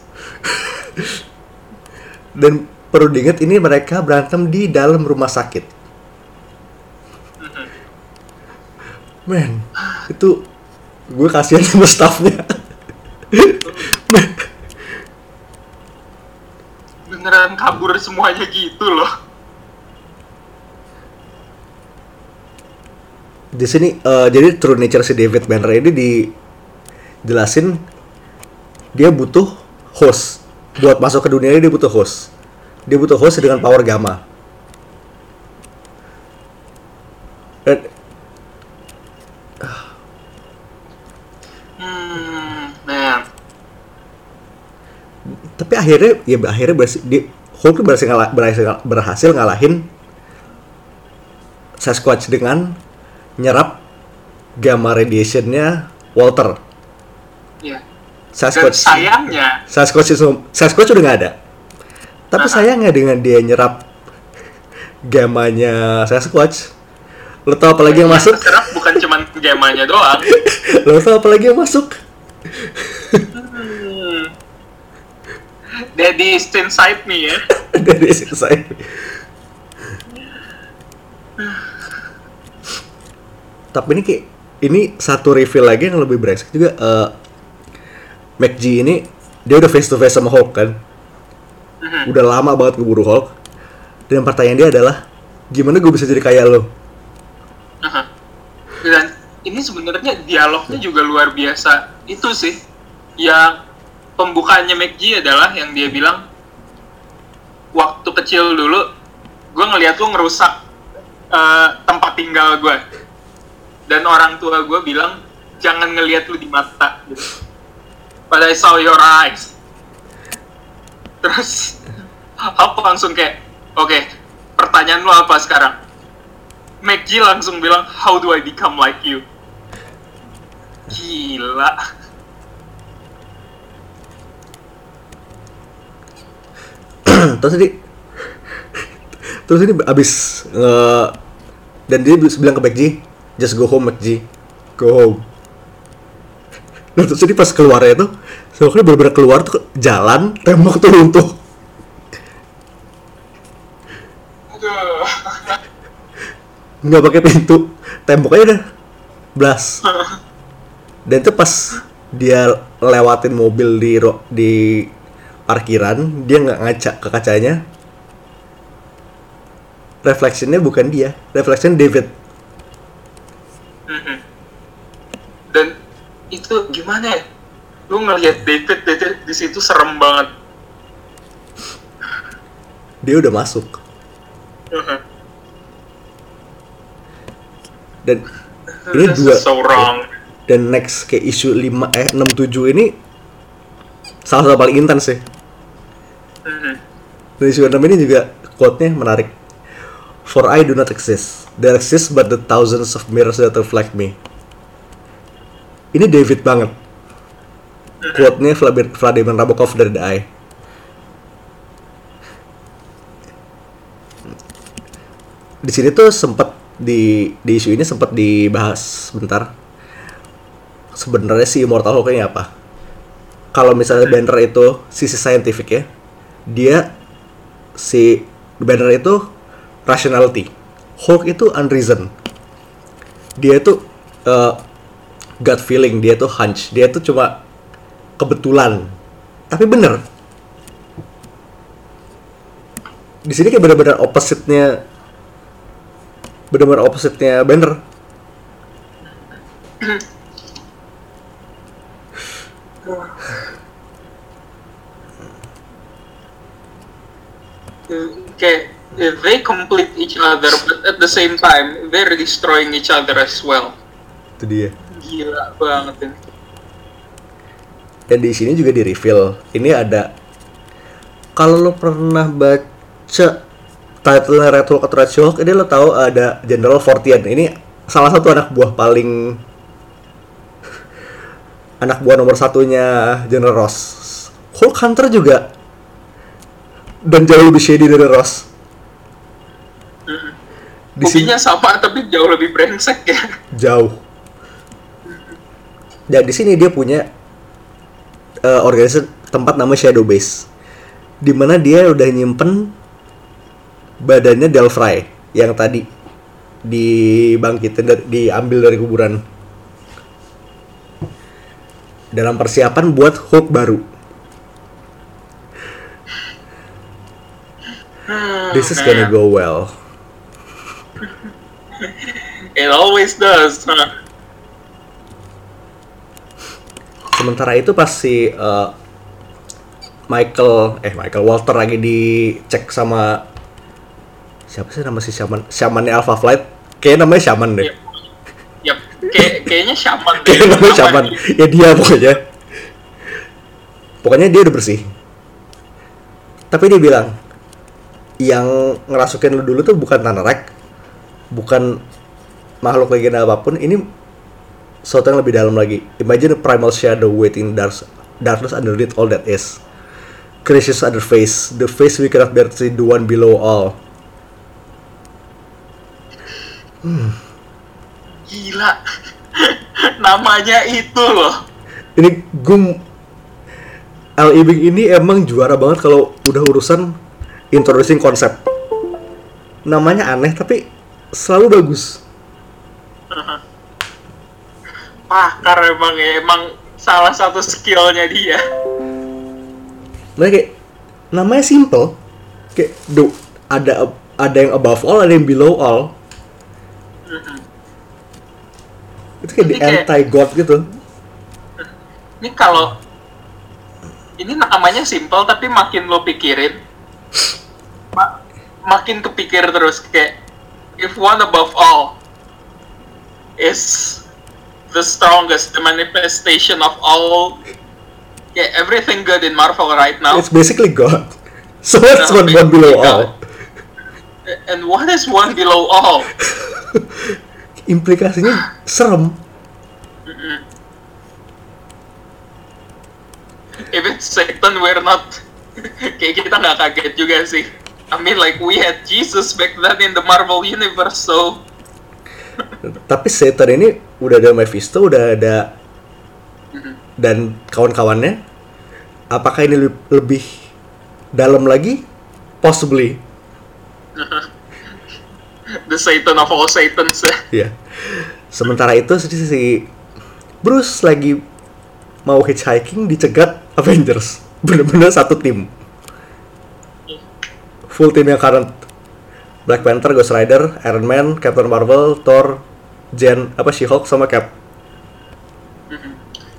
dan perlu diingat ini mereka berantem di dalam rumah sakit men itu gue kasihan sama staffnya Beneran kabur semuanya gitu loh. Di sini eh, jadi true nature si David Banner ini dijelasin dia butuh host. Buat masuk ke dunia ini dia butuh host. Dia butuh host dengan power gamma. Dan Hmm, man. tapi akhirnya ya akhirnya berhasil di Hulk berhasil ngalah, berhasil, berhasil ngalahin Sasquatch dengan nyerap gamma radiationnya Walter Ya. Dan Sasquatch sayangnya, Sasquatch itu Sasquatch udah nggak ada tapi Aha. sayangnya dengan dia nyerap gamanya Sasquatch lo tau apa lagi yang masuk keserap bukan cuman gamanya doang. lo tau apa lagi yang masuk Hmm. Daddy is inside me ya. dari selesai tapi ini kayak ini satu reveal lagi yang lebih brengsek juga eh McG ini dia udah face to face sama Hulk kan Mhm. udah lama banget ngeburu Hulk dan pertanyaan dia adalah gimana gue bisa jadi kayak lo. Dan ini sebenarnya dialognya juga luar biasa. Itu sih yang pembukaannya McG adalah yang dia bilang waktu kecil dulu gue ngeliat lu ngerusak eh, tempat tinggal gue dan orang tua gue bilang jangan ngeliat lu di mata gitu. I saw your eyes. Terus aku langsung kayak oke pertanyaan lu apa sekarang? McG langsung bilang, how do I become like you? Gila. terus ini terus ini abis eh, dan dia bilang ke McG just go home McG go home. Nah, terus ini pas keluarnya itu Soalnya bener-bener keluar tuh jalan tembok tuh runtuh. Nggak pakai pintu. Temboknya udah. Blas. Dan itu pas dia lewatin mobil di ro- di parkiran dia nggak ngaca ke kacanya. Reflectionnya bukan dia. Reflection David Mhm. Dan itu gimana ya? Lu ngelihat David, David di situ serem banget. dia udah masuk Mhm. dan ini dua so wrong. dan next kayak isu 5 eh 67 ini salah satu paling intens sih Mhm. Dan isu 6 ini juga quote-nya menarik. For I do not exist. There exist but the thousands of mirrors that reflect me. Ini David banget. Quote-nya Vladimir, Nabokov dari The Eye. Di sini tuh sempet di di isu ini sempat dibahas sebentar. Sebenarnya si Immortal Hulk ini apa? Kalau misalnya Banner itu sisi saintifik ya, dia si Banner itu rationality, Hulk itu unreason. Dia itu uh, gut feeling, dia tuh hunch, dia tuh cuma kebetulan. Tapi bener. Di sini kayak bener-bener opposite-nya bener-bener opposite-nya Banner. kayak they complete each other but at the same time they're destroying each other as well Itu dia. gila banget ini Dan di sini juga di reveal. Ini ada kalau lo pernah baca title Red Hulk atau Red Hulk, ini lo tahu ada General Fortian. Ini salah satu anak buah paling anak buah nomor satunya General Ross. Hulk Hunter juga dan jauh lebih shady dari Ross. Di sini Hobinya sama tapi jauh lebih brengsek ya jauh. Dan di sini dia punya eh, organisasi tempat nama Shadow Base, di mana dia udah nyimpen badannya Delphi yang tadi dibangkitin diambil dari kuburan dalam persiapan buat Hulk baru. This is gonna Man. go well. it always does huh? Sementara itu pas si eh, Michael eh Michael Walter lagi dicek sama siapa sih nama si shaman shamannya Alpha Flight? Kayak namanya shaman deh. Yep. Yap, kayak kayaknya shaman deh. kayak namanya shaman. ya dia pokoknya. Pokoknya dia udah bersih. Tapi dia bilang yang ngerasukin lu dulu tuh bukan Tanarek bukan makhluk legenda apa pun ini sesuatu yang lebih dalam lagi imagine a primal shadow waiting dark darkness underneath all that is Crisis other face the face we cannot bear to see the one below all Gila. Namanya itu loh. ini gue Al Ibing ini emang juara banget kalau udah urusan introducing konsep. Namanya aneh tapi selalu bagus. Pakar emang ya, emang salah satu skillnya dia. Nah kayak namanya simple. Kayak do ada ada yang above all, ada yang below all. Itu kayak di Ini kayak- anti god gitu. Ini kalau ini namanya simple tapi makin lo pikirin ma- makin kepikir terus kayak if one above all is the strongest the manifestation of all yeah everything good in Marvel right now It's basically god. So what's Nah, one, one below basically all? and what is one below all Implikasinya serem. if it's Satan we're not kayak kita nggak kaget juga sih I mean like we had Jesus back then in the Marvel universe so Tapi Satan ini udah ada Mephisto, udah ada dan kawan-kawannya. Apakah ini le- lebih dalam lagi? Possibly. the Satan of all Satans Ya. Sementara itu si, si Bruce lagi mau hitchhiking dicegat Avengers. Bener-bener satu tim. Full tim yang current. Black Panther, Ghost Rider, Iron Man, Captain Marvel, Thor, Jen, apa She-Hulk sama Cap.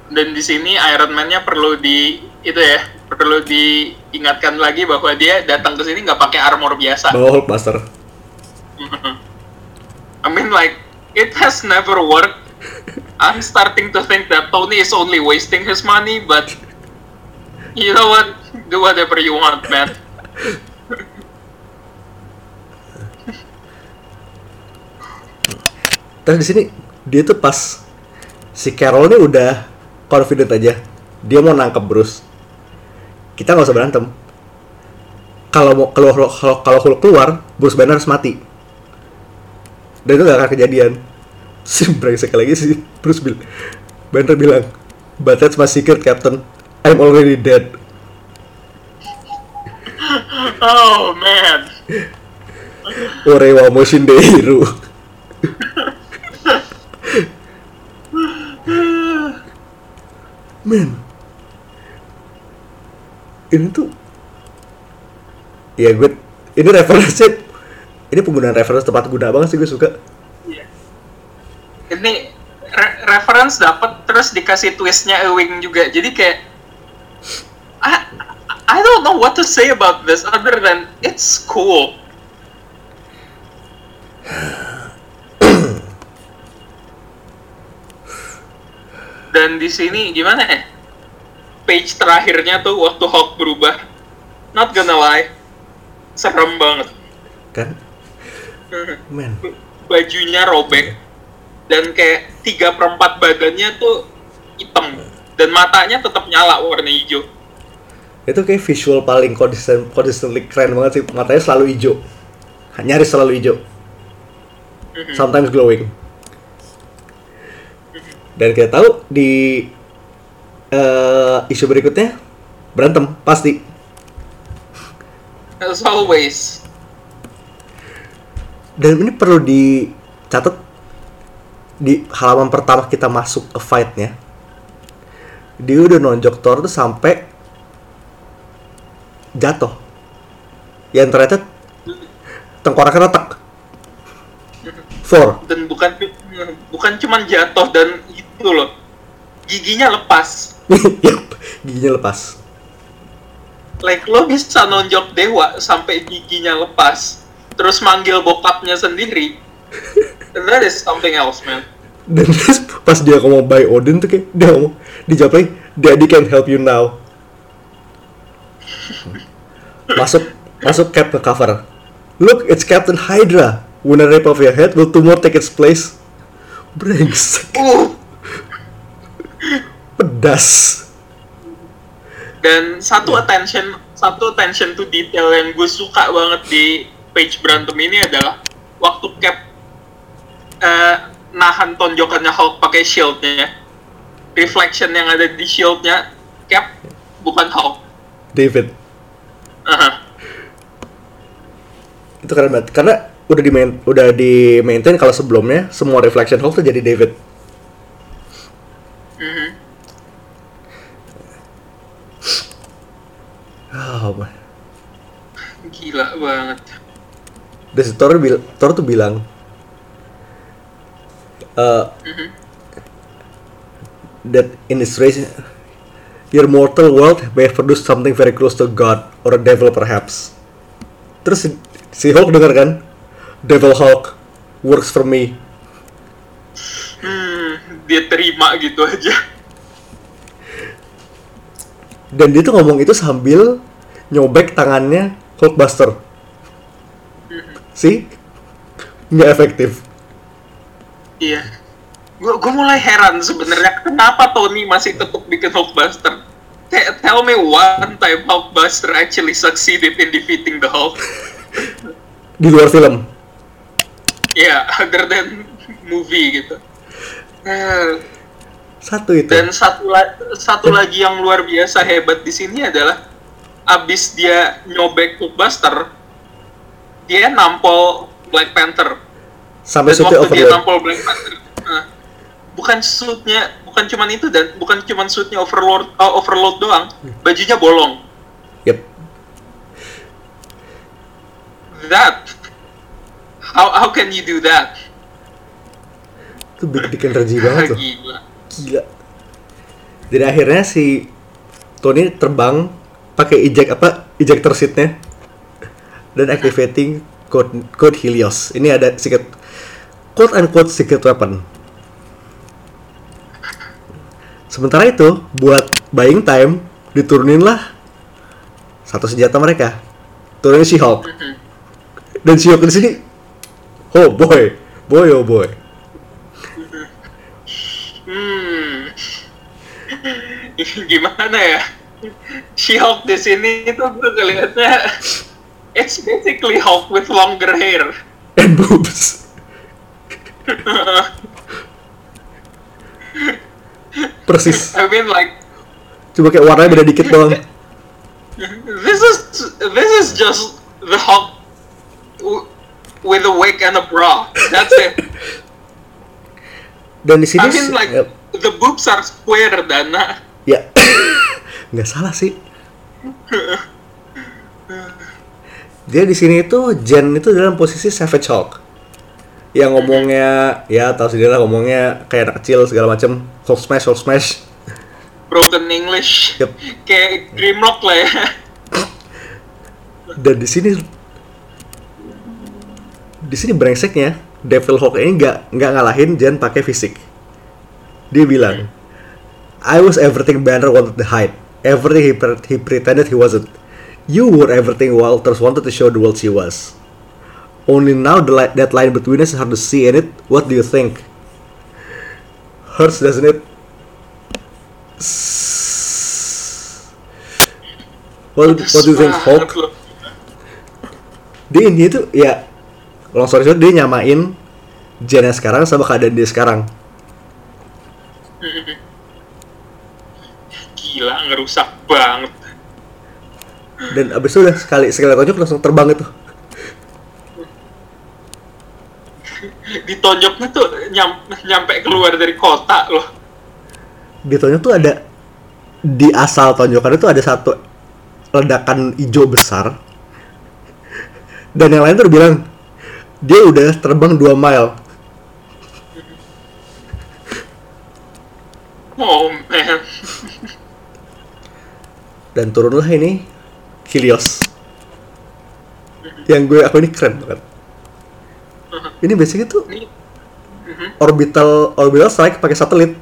dan di sini Iron Man-nya perlu di itu ya perlu diingatkan lagi bahwa dia datang ke sini nggak pakai armor biasa Bawa Hulkbuster. I mean like it has never worked I'm starting to think that Tony is only wasting his money but you know what do whatever you want man Terus di sini dia tuh pas si Carol nih udah confident aja. Dia mau nangkep Bruce. Kita nggak usah berantem. Kalau mau kalau kalau kalau Hulk keluar, Bruce Banner harus mati. dan itu gak akan kejadian si brengsek lagi si Bruce bilang Banner bilang but that's my secret captain I'm already dead Oh man. ore wa moshinderu man ini tuh ya gue ini referensi ini penggunaan referensi tepat guna banget sih gue suka Iya. Ini re- reference dapat terus dikasih twistnya Ewing juga. Jadi kayak I, I don't know what to say about this other than it's cool. Dan di sini gimana ya? Page terakhirnya tuh waktu Hulk berubah. Not gonna lie. Serem banget. kan? Man bajunya robek. Dan kayak tiga perempat badannya tuh hitam. Dan matanya tetap nyala warna hijau. Itu kayak visual paling konsisten consistently keren banget sih. Matanya selalu hijau. Nyaris selalu hijau. Sometimes glowing dan kita tahu di eh, isu berikutnya berantem pasti. As always. Dan ini perlu dicatat di halaman pertama kita masuk ke fightnya dia udah nonjok Thor tuh sampai jatuh. Yang ternyata tengkoraknya retak. Thor. Dan bukan bukan cuman jatuh dan itu loh. Giginya lepas. Yup, giginya lepas. Like lo bisa nonjok dewa sampai giginya lepas. Terus manggil bokapnya sendiri. And that is something else man. Dan terus pas dia ngomong by Odin tuh kayak dia ngomong dijawab lagi Daddy can help you now. Masuk masuk cap ke cover. Look it's Captain Hydra. When a rip off your head will tumor take its place. Brengsek uh pedas. Dan satu attention satu attention to detail yang gue suka banget di page berantem ini adalah waktu Cap eh, nahan tonjokannya Hulk pakai shieldnya reflection yang ada di shieldnya Cap bukan Hulk. David. Aha. itu keren banget. Karena udah di main, udah di maintain kalau sebelumnya semua reflection Hulk tuh jadi David man. gila banget si Thor, bil- Thor tuh bilang uh, Mhm. that in this race your mortal world may have produced something very close to God or a devil perhaps. Terus si, Hulk denger kan, Devil Hulk works for me. hmm, dia terima gitu aja Dan dia tuh ngomong itu sambil nyobek tangannya Hulkbuster. See? Nggak efektif. iya gue gue mulai heran sebenarnya kenapa Tony masih tetap bikin Hulkbuster Te- tell me one time Hulkbuster actually succeeded in defeating the Hulk Di luar film. ya other than movie gitu Eh, Satu itu. dan satu la- satu lagi yang luar biasa hebat di sini adalah abis dia nyobek Hulkbuster dia nampol Black Panther Sampai dan waktu dia overload. nampol Black Panther eh, bukan suitnya bukan cuman itu dan bukan cuman suitnya overload eh, overload doang bajunya bolong Yep. that how how can you do that Itu big dick energy banget tuh. gila Gila. Jadi akhirnya si Tony terbang pakai eject apa ejector seatnya dan activating code code Helios. Ini ada secret quote unquote secret weapon. Sementara itu buat buying time diturunin lah satu senjata mereka. Turunin si Hulk. Dan si Hulk di sini oh boy, boy oh boy. Hmm. Gimana ya? She-Hulk di sini itu gue ngeliatnya it's basically Hulk with longer hair. And boobs. persis I mean like cuma kayak warnanya beda dikit doang this is this is just the Hulk with a wig and a bra. That's it. dan di sini I mean like ya, the boobs are square Dana. ya nggak salah sih dia di sini itu Jen itu dalam posisi Savage Hulk yang ngomongnya ya tahu sendiri lah ngomongnya kayak anak kecil segala macem Hulk smash Hulk smash Broken English. Yep. Kayak Grimlock lah ya. dan di sini di sini brengseknya Devil Hulk ini nggak nggak ngalahin Jen pakai fisik dia bilang I was everything Banner wanted to hide everything he, pre- he pretended he wasn't. You were everything Walters wanted to show the world she was. Only now the li- that line between us is hard to see in it? What do you think? Hurts doesn't it? What, what do you think Hulk? Banget loh. dia ini tuh ya long story short dia nyamain Jen yang sekarang sama keadaan dia sekarang Ngerusak banget. dan abis itu udah sekali sekali tonjok langsung terbang itu Ditonjoknya tuh nyam, nyampe keluar dari kota loh. di tonjok tuh ada di asal tonjokan itu ada satu ledakan hijau besar dan yang lain tuh udah bilang dia udah terbang 2 mile Oh man. dan turunlah ini Helios yang gue aku ini keren banget. Ini basicnya tuh Ini orbital orbital strike pakai satelit.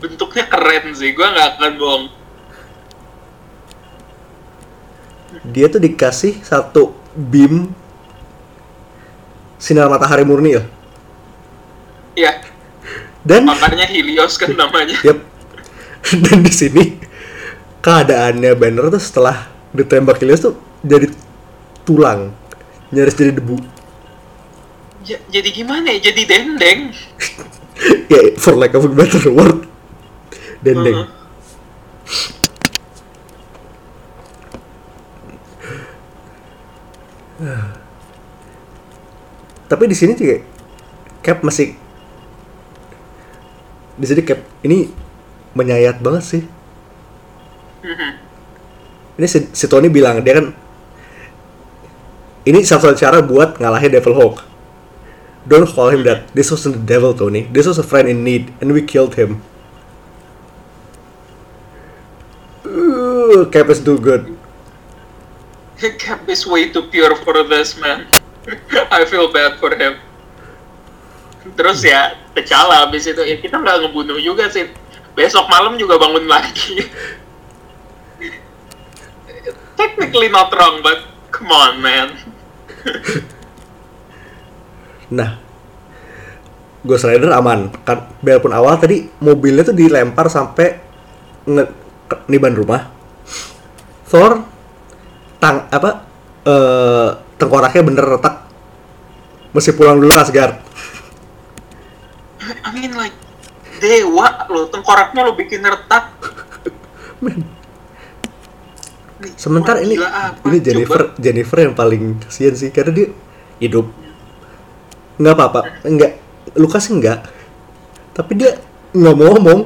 Bentuknya keren sih, gua nggak akan bohong. dia tuh dikasih satu beam sinar matahari murni ya? Ya, dan makanya Helios kan namanya. yep dan di sini keadaannya Banner tuh setelah ditembak Helios tuh jadi tulang nyaris jadi debu Ja- jadi gimana ya? Jadi dendeng. ya for lack of a better word dendeng Heeh. tapi di sini juga Cap masih di sini Cap ini menyayat banget sih Mhm. ini si, si Tony bilang dia kan ini satu cara buat ngalahin Devil Hawk don't call him that this wasn't the devil Tony this was a friend in need and we killed him uh, Cap is too good Cap is way too pure for this man. I feel bad for him. Terus ya, T'Challa abis itu ya kita nggak ngebunuh juga sih. Besok malam juga bangun lagi. Technically not wrong, but come on man. Nah, Ghost Rider aman. Kan biarpun awal tadi mobilnya tuh dilempar sampai nge niban rumah. Thor tang apa eh tengkoraknya bener retak. Mesti pulang dulu Asgard. I mean like dewa lo tengkoraknya lo bikin retak. Men. Orang ini apa? ini Coba. Jennifer Jennifer yang paling kasihan sih karena dia hidup. Nggak apa-apa, enggak luka sih enggak. Tapi dia nggak mau ngomong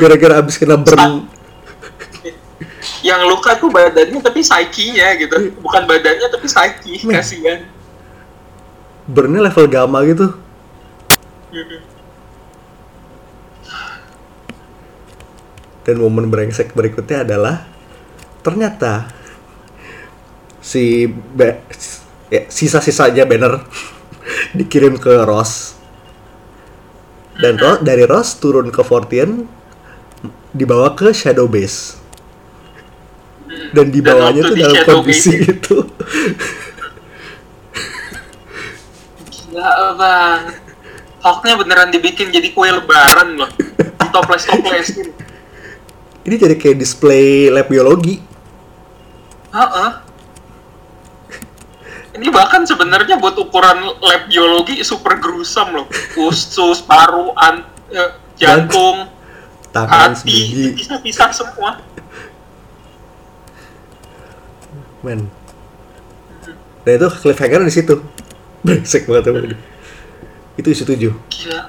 gara-gara abis kena burn yang luka tuh badannya tapi psyche-nya gitu. Bukan badannya tapi Men. kasihan. burnnya level gamma gitu. Dan momen brengsek berikutnya adalah ternyata si Ba- ya, sisa-sisanya banner dikirim ke Ross. Dan Ro- dari Ross turun ke Fortune dibawa ke Shadow Base. Dan di Dan tuh di dalam Shadow kondisi Base itu. Gila banget. Hulknya beneran dibikin jadi kue lebaran loh. Ditoples-toplesin. Ini jadi kayak display lab biologi. Heeh. ini bahkan sebenarnya buat ukuran lab biologi super gruesome loh usus paru an, eh, jantung tangan hati seminggi pisah-pisah semua men dan itu cliffhanger di situ brengsek banget emang. Itu isi tujuh. Gila.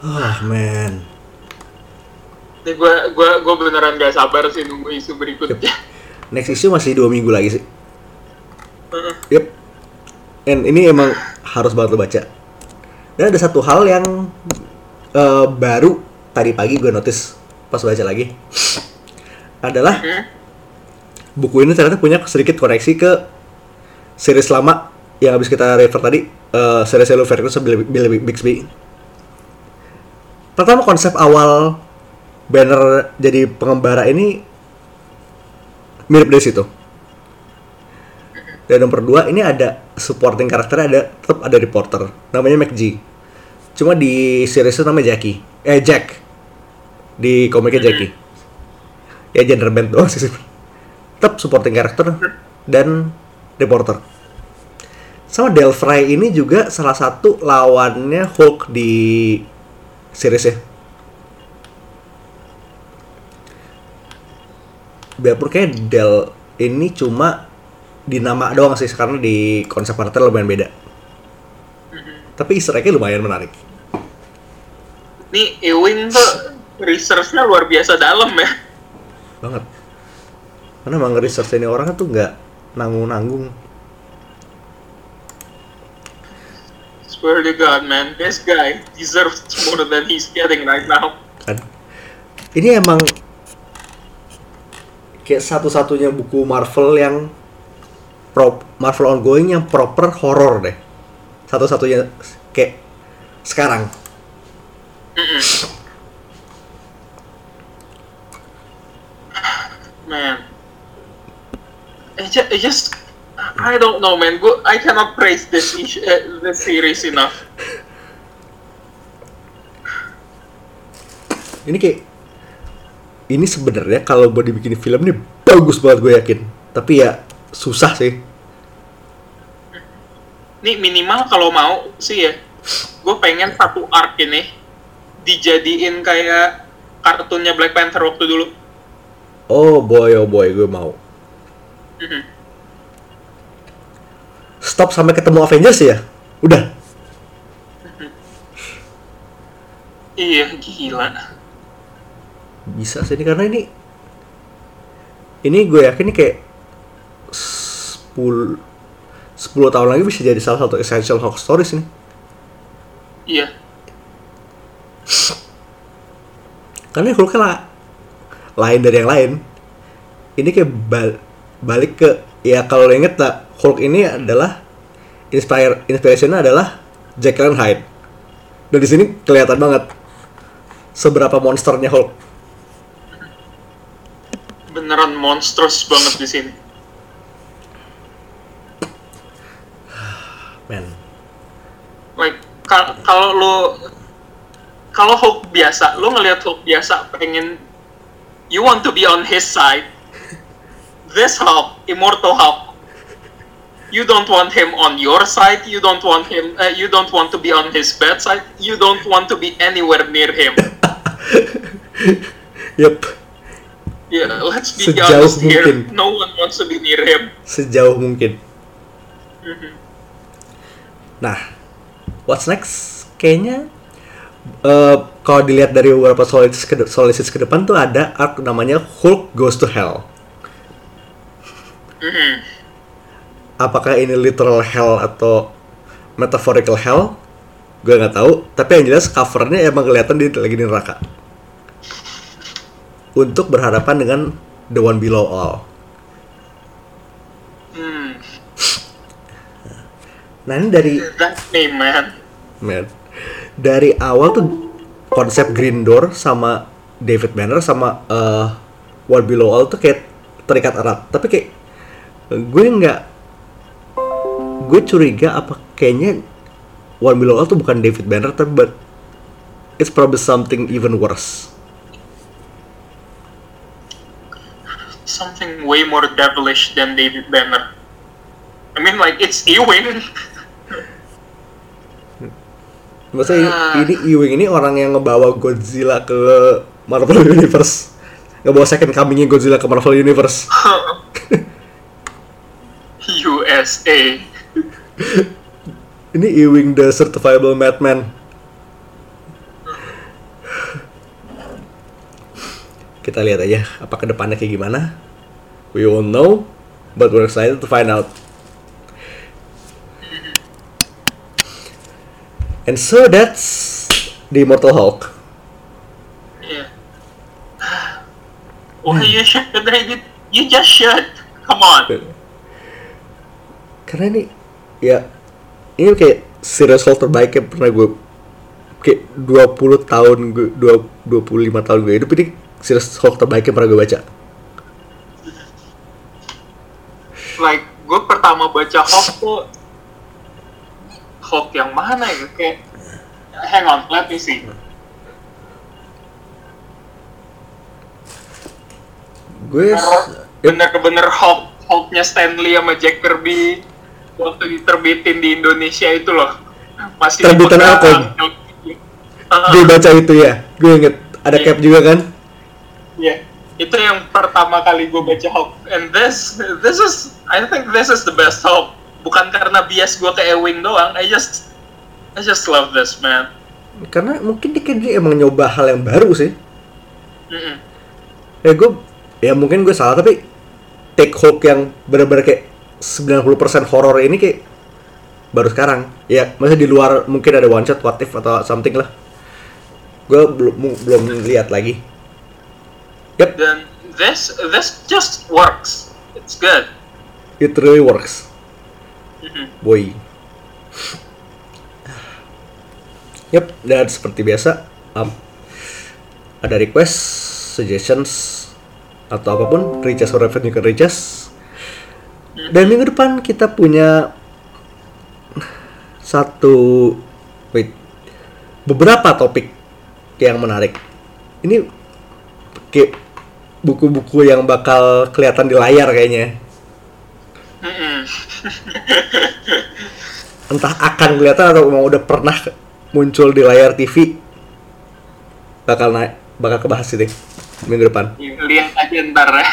Ah men ini gue gua gua beneran gak sabar sih nunggu isu berikutnya. Next issue masih dua minggu lagi sih. Heeh. Yep. And ini emang harus banget lo baca. Dan ada satu hal yang eh, baru tadi pagi gue notice pas baca lagi. Adalah buku ini ternyata punya sedikit koreksi ke series lama yang habis kita refer tadi, eh series Hello Ferguson Bill, Bill Bixby. Pertama konsep awal banner jadi pengembara ini mirip dari situ. Dan nomor dua ini ada supporting karakter ada tetap ada reporter namanya McG. Cuma di series itu namanya Jackie. Eh Jack. Di komiknya Jackie. Ya gender band doang sih. Tetap supporting karakter dan reporter. Sama Del Fry ini juga salah satu lawannya Hulk di seriesnya. Biarpun kayak Del ini cuma di nama doang sih karena di konsep karakter lumayan beda. Tapi easter egg-nya lumayan menarik. Nih Ewing tuh research-nya luar biasa dalam ya. Banget. Karena emang research ini orang tuh nggak nanggung-nanggung. Swear to God, man, this guy deserves more than he's getting right now. kan ini emang kayak satu-satunya buku Marvel yang pro Marvel ongoing yang proper horror deh satu-satunya kayak sekarang Mm-mm. Man, it just, it just, I don't know, man. Go, I cannot praise this ish- uh, this series enough. ini kayak ini sebenarnya kalau buat dibikin film nih bagus banget gue yakin tapi ya susah sih Nih minimal kalau mau sih ya, gue pengen satu arc ini dijadiin kayak kartunnya Black Panther waktu dulu. oh boy oh boy gue mau Mhm. stop sampai ketemu Avengers ya udah Iya, gila. bisa sih ini karena ini ini gue yakin ini kayak 10 10 tahun lagi bisa jadi salah satu essential Hulk stories ini Iya. karena Hulk kan la- lain dari yang lain ini kayak bal- balik ke ya kalau lo inget tak Hulk ini adalah inspire inspirationnya adalah and Hyde. Dan di sini kelihatan banget seberapa monsternya Hulk. Beneran monstrous banget di sini. man. Like kal- kalau lo kalau Hulk biasa lo ngelihat Hulk biasa pengen you want to be on his side this Hulk immortal Hulk you don't want him on your side you don't want him uh, you don't want to be on his bad side you don't want to be anywhere near him yep yeah let's be Sejauh honest here mungkin. no one wants to be near him sejauh mungkin Mhm. Nah, what's next? Kayaknya eh kalau dilihat dari beberapa solicits ke, ke depan tuh ada arc namanya Hulk Goes to Hell. Mhm. Apakah ini literal hell atau metaphorical hell? Gue nggak tahu. Tapi yang jelas covernya emang kelihatan dia lagi di neraka. Untuk berhadapan dengan The One Below All. Hmm. Nah ini dari name man Man. Dari awal tuh konsep Green Door sama David Banner sama eh One Below All tuh kayak terikat erat. Tapi kayak gue nggak gue curiga apa kayaknya One Below All tuh bukan David Banner tapi but it's probably something even worse. something way more devilish than David Banner. I mean, like it's Ewing. Maksudnya Ah. ini Ewing ini orang yang ngebawa Godzilla ke Marvel Universe. Ngebawa second coming Godzilla ke Marvel Universe. USA. Ini Ewing the Certifiable Madman. Kita lihat aja apa ke depannya kayak gimana. We won't know, but we're excited to find out. And so that's the Immortal Hulk. Yeah. Why you should? You just should. Come on. Karena ini ya ini kayak serious Hulk terbaik yang pernah gue kayak 20 tahun gue 20, 25 tahun gue hidup ini serious Hulk terbaik yang pernah gue baca. Like gue pertama baca Hulk tuh Hulk yang mana ya? Kayak hang on, let me see. Gue Bener-bener Hulk Hulknya Stanley sama Jack Kirby waktu diterbitin di Indonesia itu loh. Masih Terbitan. Ah, gue baca itu ya. Gue inget ada Iya. cap juga kan. Iya, itu yang pertama kali gue baca Hulk. And this, this is, I think this is the best Hulk. Bukan karena bias gue ke Ewing doang. I just, I just love this man. Karena mungkin dia, kayak dia emang nyoba hal yang baru sih. Mm-mm. Ya gue ya mungkin gue salah tapi take Hulk yang benar-benar kayak 90% horor ini kayak baru sekarang. Ya, masa di luar mungkin ada one shot what if atau something lah. Gue belum belum lihat lagi. Yep, Dan this, this just works. It's good. it really works. Mhm. Boy. Yep, dan seperti biasa, um, ada request, suggestions, atau apa pun, reach us wherever you can reach us. Dan minggu depan kita punya satu, wait, beberapa topik yang menarik. Ini kayak buku-buku yang bakal kelihatan di layar kayaknya. Entah akan kelihatan atau memang udah pernah muncul di layar TV bakal naik bakal kebahas sih minggu depan Lihat aja ntar ya.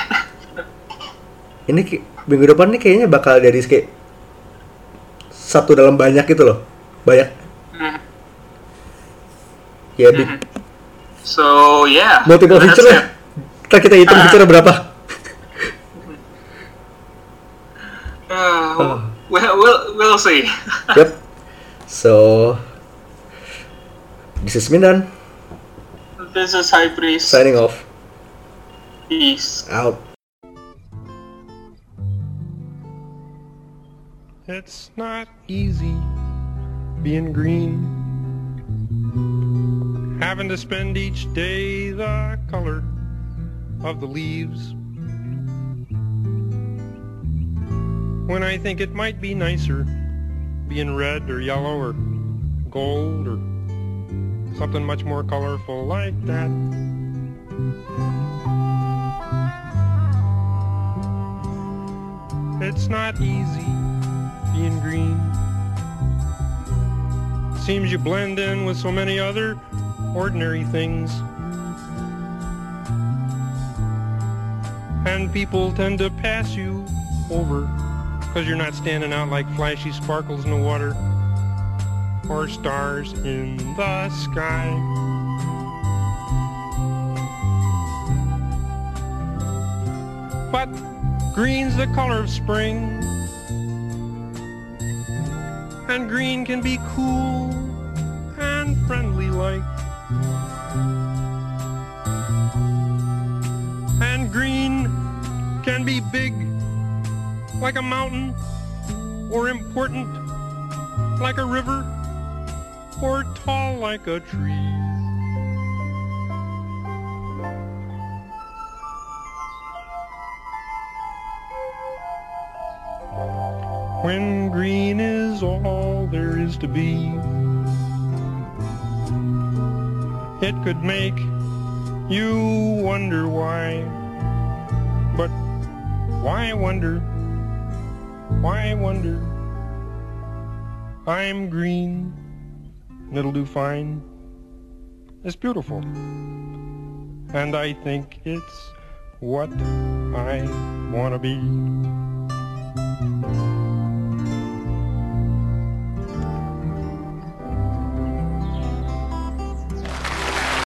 ini minggu depan nih kayaknya bakal jadi kayak satu dalam banyak gitu loh banyak Mhm. ya di Mhm. So yeah. multiple feature lah kita kita hitung Ah. feature berapa Uh, we'll, we'll, we'll see. yep so this is Mindan this is High Priest. signing off Peace. out It's not easy being green. Having to spend each day the color of the leaves. When I think it might be nicer being red or yellow or gold or something much more colorful like that. It's not easy green. Seems you blend in with so many other ordinary things. And people tend to pass you over because you're not standing out like flashy sparkles in the water or stars in the sky. But green's the color of spring and green can be cool and friendly like. And green can be big like a mountain or important like a river or tall like a tree. When green is all there is to be, it could make you wonder why. But Why wonder? Why wonder? I'm green. It'll do fine. It's beautiful. And I think it's what I want to be.